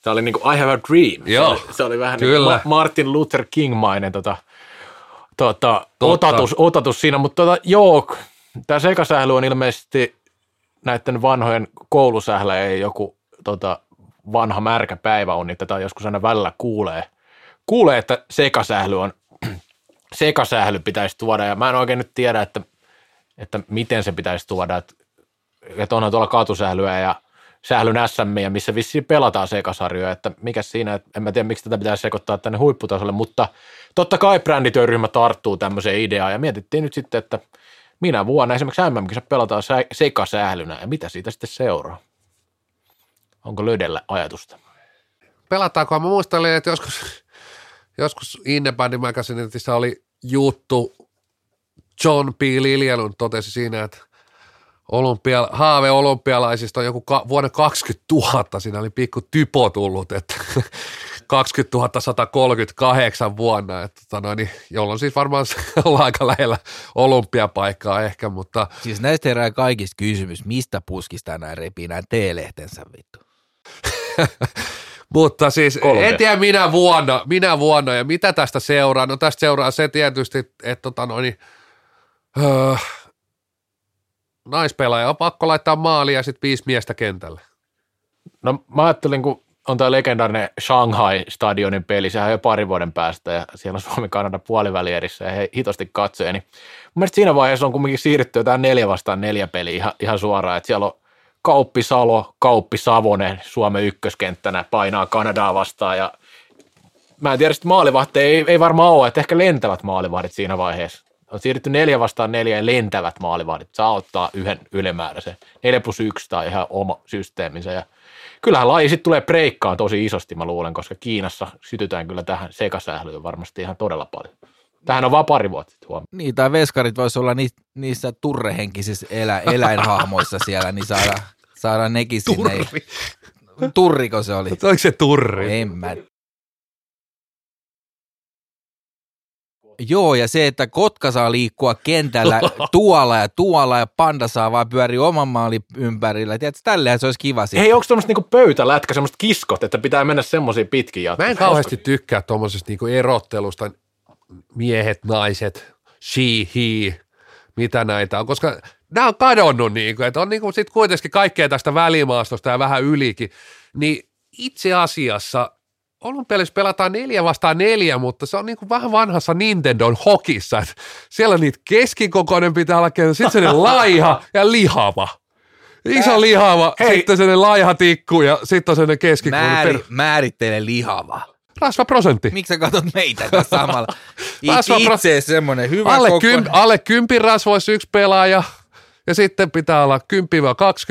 Se oli niin kuin I have a dream. Joo, se, oli, se oli vähän kyllä. niin kuin Martin Luther King-mainen tota, tota, Totta. otatus, otatus siinä, mutta tota, joo, tämä sekasähly on ilmeisesti näiden vanhojen koulusähläjien joku tota, vanha märkä päiväuni, tätä joskus aina välillä kuulee. Kuulee, että sekasähly on, sekasähly pitäisi tuoda, ja mä en oikein nyt tiedä, että, että miten se pitäisi tuoda, että, että onhan tuolla katusählyä ja sählyn SM, missä vissiin pelataan sekasarjoja, että mikä siinä, että en mä tiedä miksi tätä pitäisi sekoittaa tänne huipputasolle, mutta totta kai brändityöryhmä tarttuu tämmöiseen ideaan, ja mietittiin nyt sitten, että minä vuonna esimerkiksi MM-kisat pelataan sä- sekasählynä, ja mitä siitä sitten seuraa? Onko löydellä ajatusta? pelataanko? Mä muistelin, että joskus, joskus Independent Magazineissa oli juttu, John P. Liljanun totesi siinä, että olympia, haave olympialaisista on joku ka, vuonna 20 000, siinä oli pikku typo tullut, että 20 138 vuonna, että, tota noin, niin, jolloin siis varmaan ollaan aika lähellä olympiapaikkaa ehkä, mutta Siis näistä herää kaikista kysymys, mistä puskista nämä repii nämä T-lehtensä vittu. Mutta siis Kolme. en tiedä minä vuonna, minä vuonna ja mitä tästä seuraa. No tästä seuraa se tietysti, että tota noin, niin, öö, naispelaaja on pakko laittaa maali ja sitten viisi miestä kentälle. No mä ajattelin, kun on tämä legendaarinen Shanghai-stadionin peli, sehän on jo pari vuoden päästä ja siellä on Suomi-Kanada puolivälierissä ja he hitosti katsoja, niin mun mielestä siinä vaiheessa on kumminkin siirrytty jotain neljä vastaan neljä peliä ihan, ihan suoraan, että siellä on Kauppi Salo, Kauppi Savonen Suomen ykköskenttänä painaa Kanadaa vastaan ja mä en tiedä, että maalivahteja ei, ei varmaan ole, että ehkä lentävät maalivahdit siinä vaiheessa. On siirrytty neljä vastaan neljä ja lentävät maalivahdit. Saa ottaa yhden ylimääräisen. Neljä plus yksi tai ihan oma systeeminsä. Ja kyllähän laji sitten tulee breikkaan tosi isosti, mä luulen, koska Kiinassa sytytään kyllä tähän sekasählyyn varmasti ihan todella paljon. Tähän on vaan pari vuotta sitten huomioon. Niin, tai veskarit voisi olla ni, niissä turrehenkisissä elä, eläinhahmoissa siellä, niin saada, saada nekin sinne. Turri. Turriko se oli? Oliko se turri? En mä. Joo, ja se, että kotka saa liikkua kentällä tuolla ja tuolla ja panda saa vaan pyöriä oman maalin ympärillä. Tiedätkö, tälleen se olisi kiva sitten. Hei, onko tuommoista niinku pöytälätkä, semmoista kiskot, että pitää mennä semmoisiin pitkin Mä jatkoon? en kauheasti tykkää tuommoisesta niinku erottelusta, miehet, naiset, she, he, mitä näitä on, koska nämä on kadonnut, niinku, että on niinku sit kuitenkin kaikkea tästä välimaastosta ja vähän ylikin, niin itse asiassa olympialaisissa pelataan neljä vastaan neljä, mutta se on niinku vähän vanhassa Nintendon hokissa, että siellä niitä keskikokoinen pitää olla, sitten sellainen laiha ja lihava. Iso lihava, Hei. sitten sellainen laiha tikku ja sitten on sellainen keskikokoinen. Määri, per- määrittele lihava. Rasvaprosentti. Miksi sä katsot meitä tässä samalla? Rasva- It, itse semmoinen hyvä alle, koko... kym, alle kympin rasvoissa yksi pelaaja, ja sitten pitää olla 10-20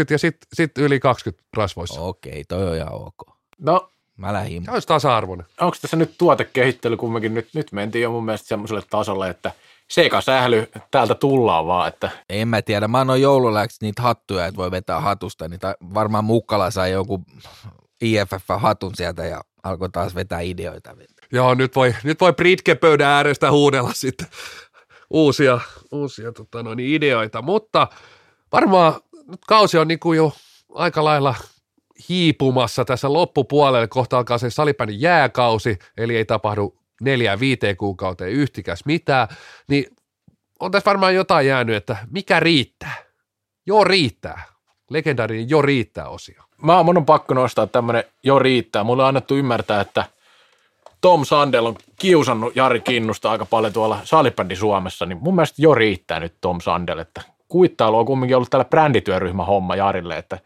ja sitten sit yli 20 rasvoissa. Okei, toi on ihan ok. No, Mä lähdin. Se olisi tasa-arvoinen. Onko tässä nyt tuotekehittely kumminkin, nyt, nyt mentiin jo mun mielestä semmoiselle tasolle, että sekasähly täältä tullaan vaan, että En mä tiedä, mä annoin joululäksi niitä hattuja, että voi vetää hatusta, niin ta- varmaan Mukkala sai joku IFF-hatun sieltä ja alkoi taas vetää ideoita. Joo, nyt voi, nyt voi Britke-pöydän äärestä huudella sitten uusia, uusia tota noin, ideoita, mutta varmaan nyt kausi on niin kuin jo aika lailla hiipumassa tässä loppupuolelle, kohta alkaa se salipäinen jääkausi, eli ei tapahdu neljään viiteen kuukauteen yhtikäs mitään, niin on tässä varmaan jotain jäänyt, että mikä riittää? Joo riittää. Legendaarinen jo riittää osio. mä, mun on pakko nostaa tämmöinen jo riittää. Mulle on annettu ymmärtää, että Tom Sandel on kiusannut Jari Kinnusta aika paljon tuolla salibändi Suomessa, niin mun mielestä jo riittää nyt Tom Sandel, että kuittailu on kumminkin ollut täällä brändityöryhmä homma Jarille, että,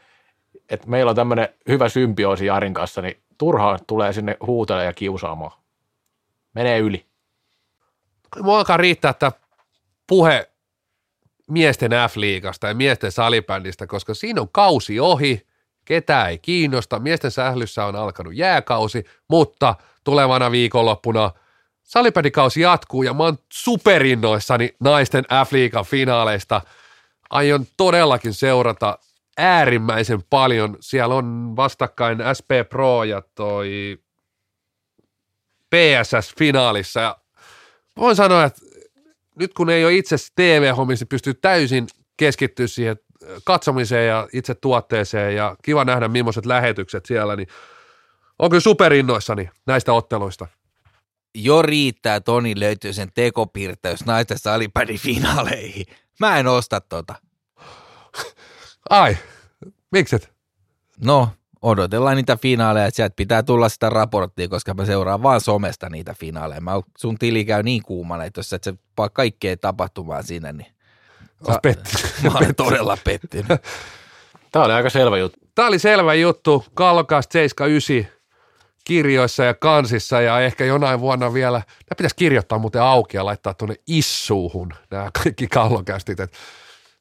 että meillä on tämmöinen hyvä symbioosi Jarin kanssa, niin turhaan tulee sinne huutelemaan ja kiusaamaan. Menee yli. Mua alkaa riittää että puhe miesten F-liigasta ja miesten salibändistä, koska siinä on kausi ohi, ketään ei kiinnosta, miesten sählyssä on alkanut jääkausi, mutta tulevana viikonloppuna salibändikausi jatkuu ja mä oon superinnoissani naisten F-liigan finaaleista. Aion todellakin seurata äärimmäisen paljon. Siellä on vastakkain SP Pro ja toi PSS-finaalissa ja voin sanoa, että nyt kun ei ole itse TV-hommissa, niin pystyy täysin keskittyä siihen katsomiseen ja itse tuotteeseen ja kiva nähdä millaiset lähetykset siellä, niin on kyllä superinnoissani näistä otteluista. Jo riittää, Toni löytyy sen tekopirteys naisten salipädin finaaleihin. Mä en osta tota. Ai, mikset? No, odotellaan niitä finaaleja, että sieltä pitää tulla sitä raporttia, koska mä seuraan vaan somesta niitä finaaleja. Mä, sun tili käy niin kuumana, että jos sä et se kaikkea tapahtumaan siinä, niin pettynyt. mä olen todella pettynyt. Tämä oli aika selvä juttu. Tämä oli selvä juttu. Kallokast 79 kirjoissa ja kansissa ja ehkä jonain vuonna vielä, nämä pitäisi kirjoittaa muuten auki ja laittaa tuonne issuuhun nämä kaikki kallokästit. Et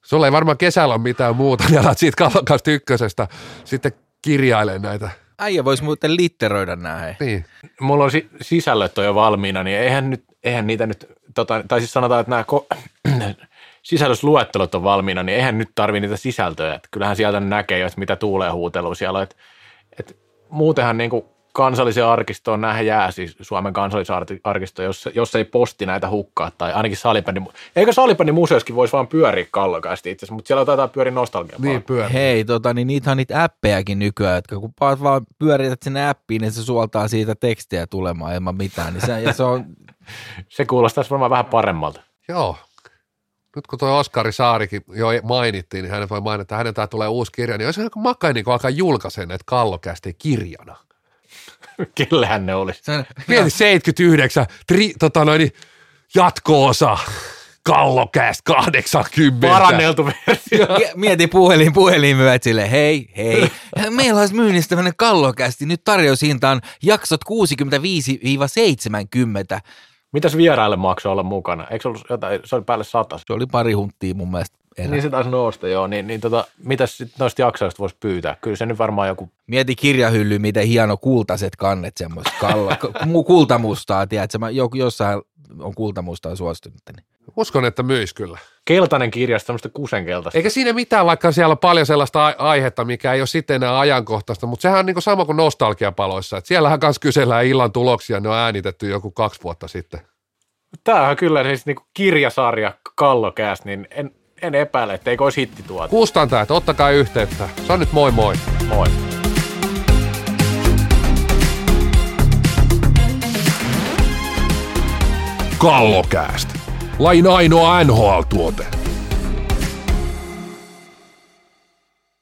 sulla ei varmaan kesällä ole mitään muuta, niin alat siitä kallokast ykkösestä sitten kirjailee näitä. Äijä voisi muuten litteroida nää. hei. Niin. Mulla on si- sisällöt on jo valmiina, niin eihän, nyt, eihän niitä nyt, tota, tai siis sanotaan, että nämä ko- sisällysluettelot on valmiina, niin eihän nyt tarvi niitä sisältöjä. Että kyllähän sieltä näkee jo, että mitä tuulee huutelu siellä on. Et, et muutenhan niin kuin kansallisen arkistoon nähdä jää, siis Suomen kansallisarkisto, jos, jos ei posti näitä hukkaa, tai ainakin salibändi. Eikö salibändin museoskin voisi vaan pyöriä kallokaasti itse asiassa, mutta siellä taitaa pyöriä nostalgia. Niin pyörä. Hei, tota, niin niitä on niitä appejakin nykyään, että kun paat vaan pyörität sinne appiin, niin se suoltaa siitä tekstiä tulemaan ilman mitään. Niin se, ja se on, Se kuulostaisi varmaan vähän paremmalta. Joo. Nyt kun tuo Oskari Saarikin jo mainittiin, niin hänen voi mainita, että hänen tulee uusi kirja, niin olisi aika makaa niin alkaa julkaisen näitä kallokästi kirjana. Kellehän ne olisi. Mieti 79, tri, tota noin, niin jatko-osa, kallokäst 80. Paranneltu versio. Mie- Mieti puhelin puhelimyöt sille, hei, hei. Meillä olisi myynnissä tämmöinen kallokästi. Nyt tarjoushinta on jaksot 65-70. Mitäs vieraille maksoi olla mukana? Eikö se ollut jotain, se oli päälle satas. Se oli pari hunttia mun mielestä. Erä. Niin se taisi nousta, joo. Niin, niin tota, mitäs sit noista jaksoista voisi pyytää? Kyllä se nyt varmaan joku Mieti kirjahylly, miten hieno kultaiset kannet semmoista kallo, mu- kultamustaa, tiedätkö? Mä, joku, jossain on kultamustaa suostunut. Niin. Uskon, että myis kyllä. keltainen kirja, semmoista kusenkeltaista. Eikä siinä mitään, vaikka siellä on paljon sellaista ai- aihetta, mikä ei ole sitten enää ajankohtaista, mutta sehän on niin sama kuin nostalgiapaloissa. että siellähän kanssa kysellään illan tuloksia, ne on äänitetty joku kaksi vuotta sitten. Tämähän kyllä siis niinku kirjasarja Kallokääs, niin en, en epäile, etteikö olisi hitti tuota. Kustantajat, ottakaa yhteyttä. Se on nyt moi moi. Moi. Kallokääst. Lain ainoa NHL-tuote.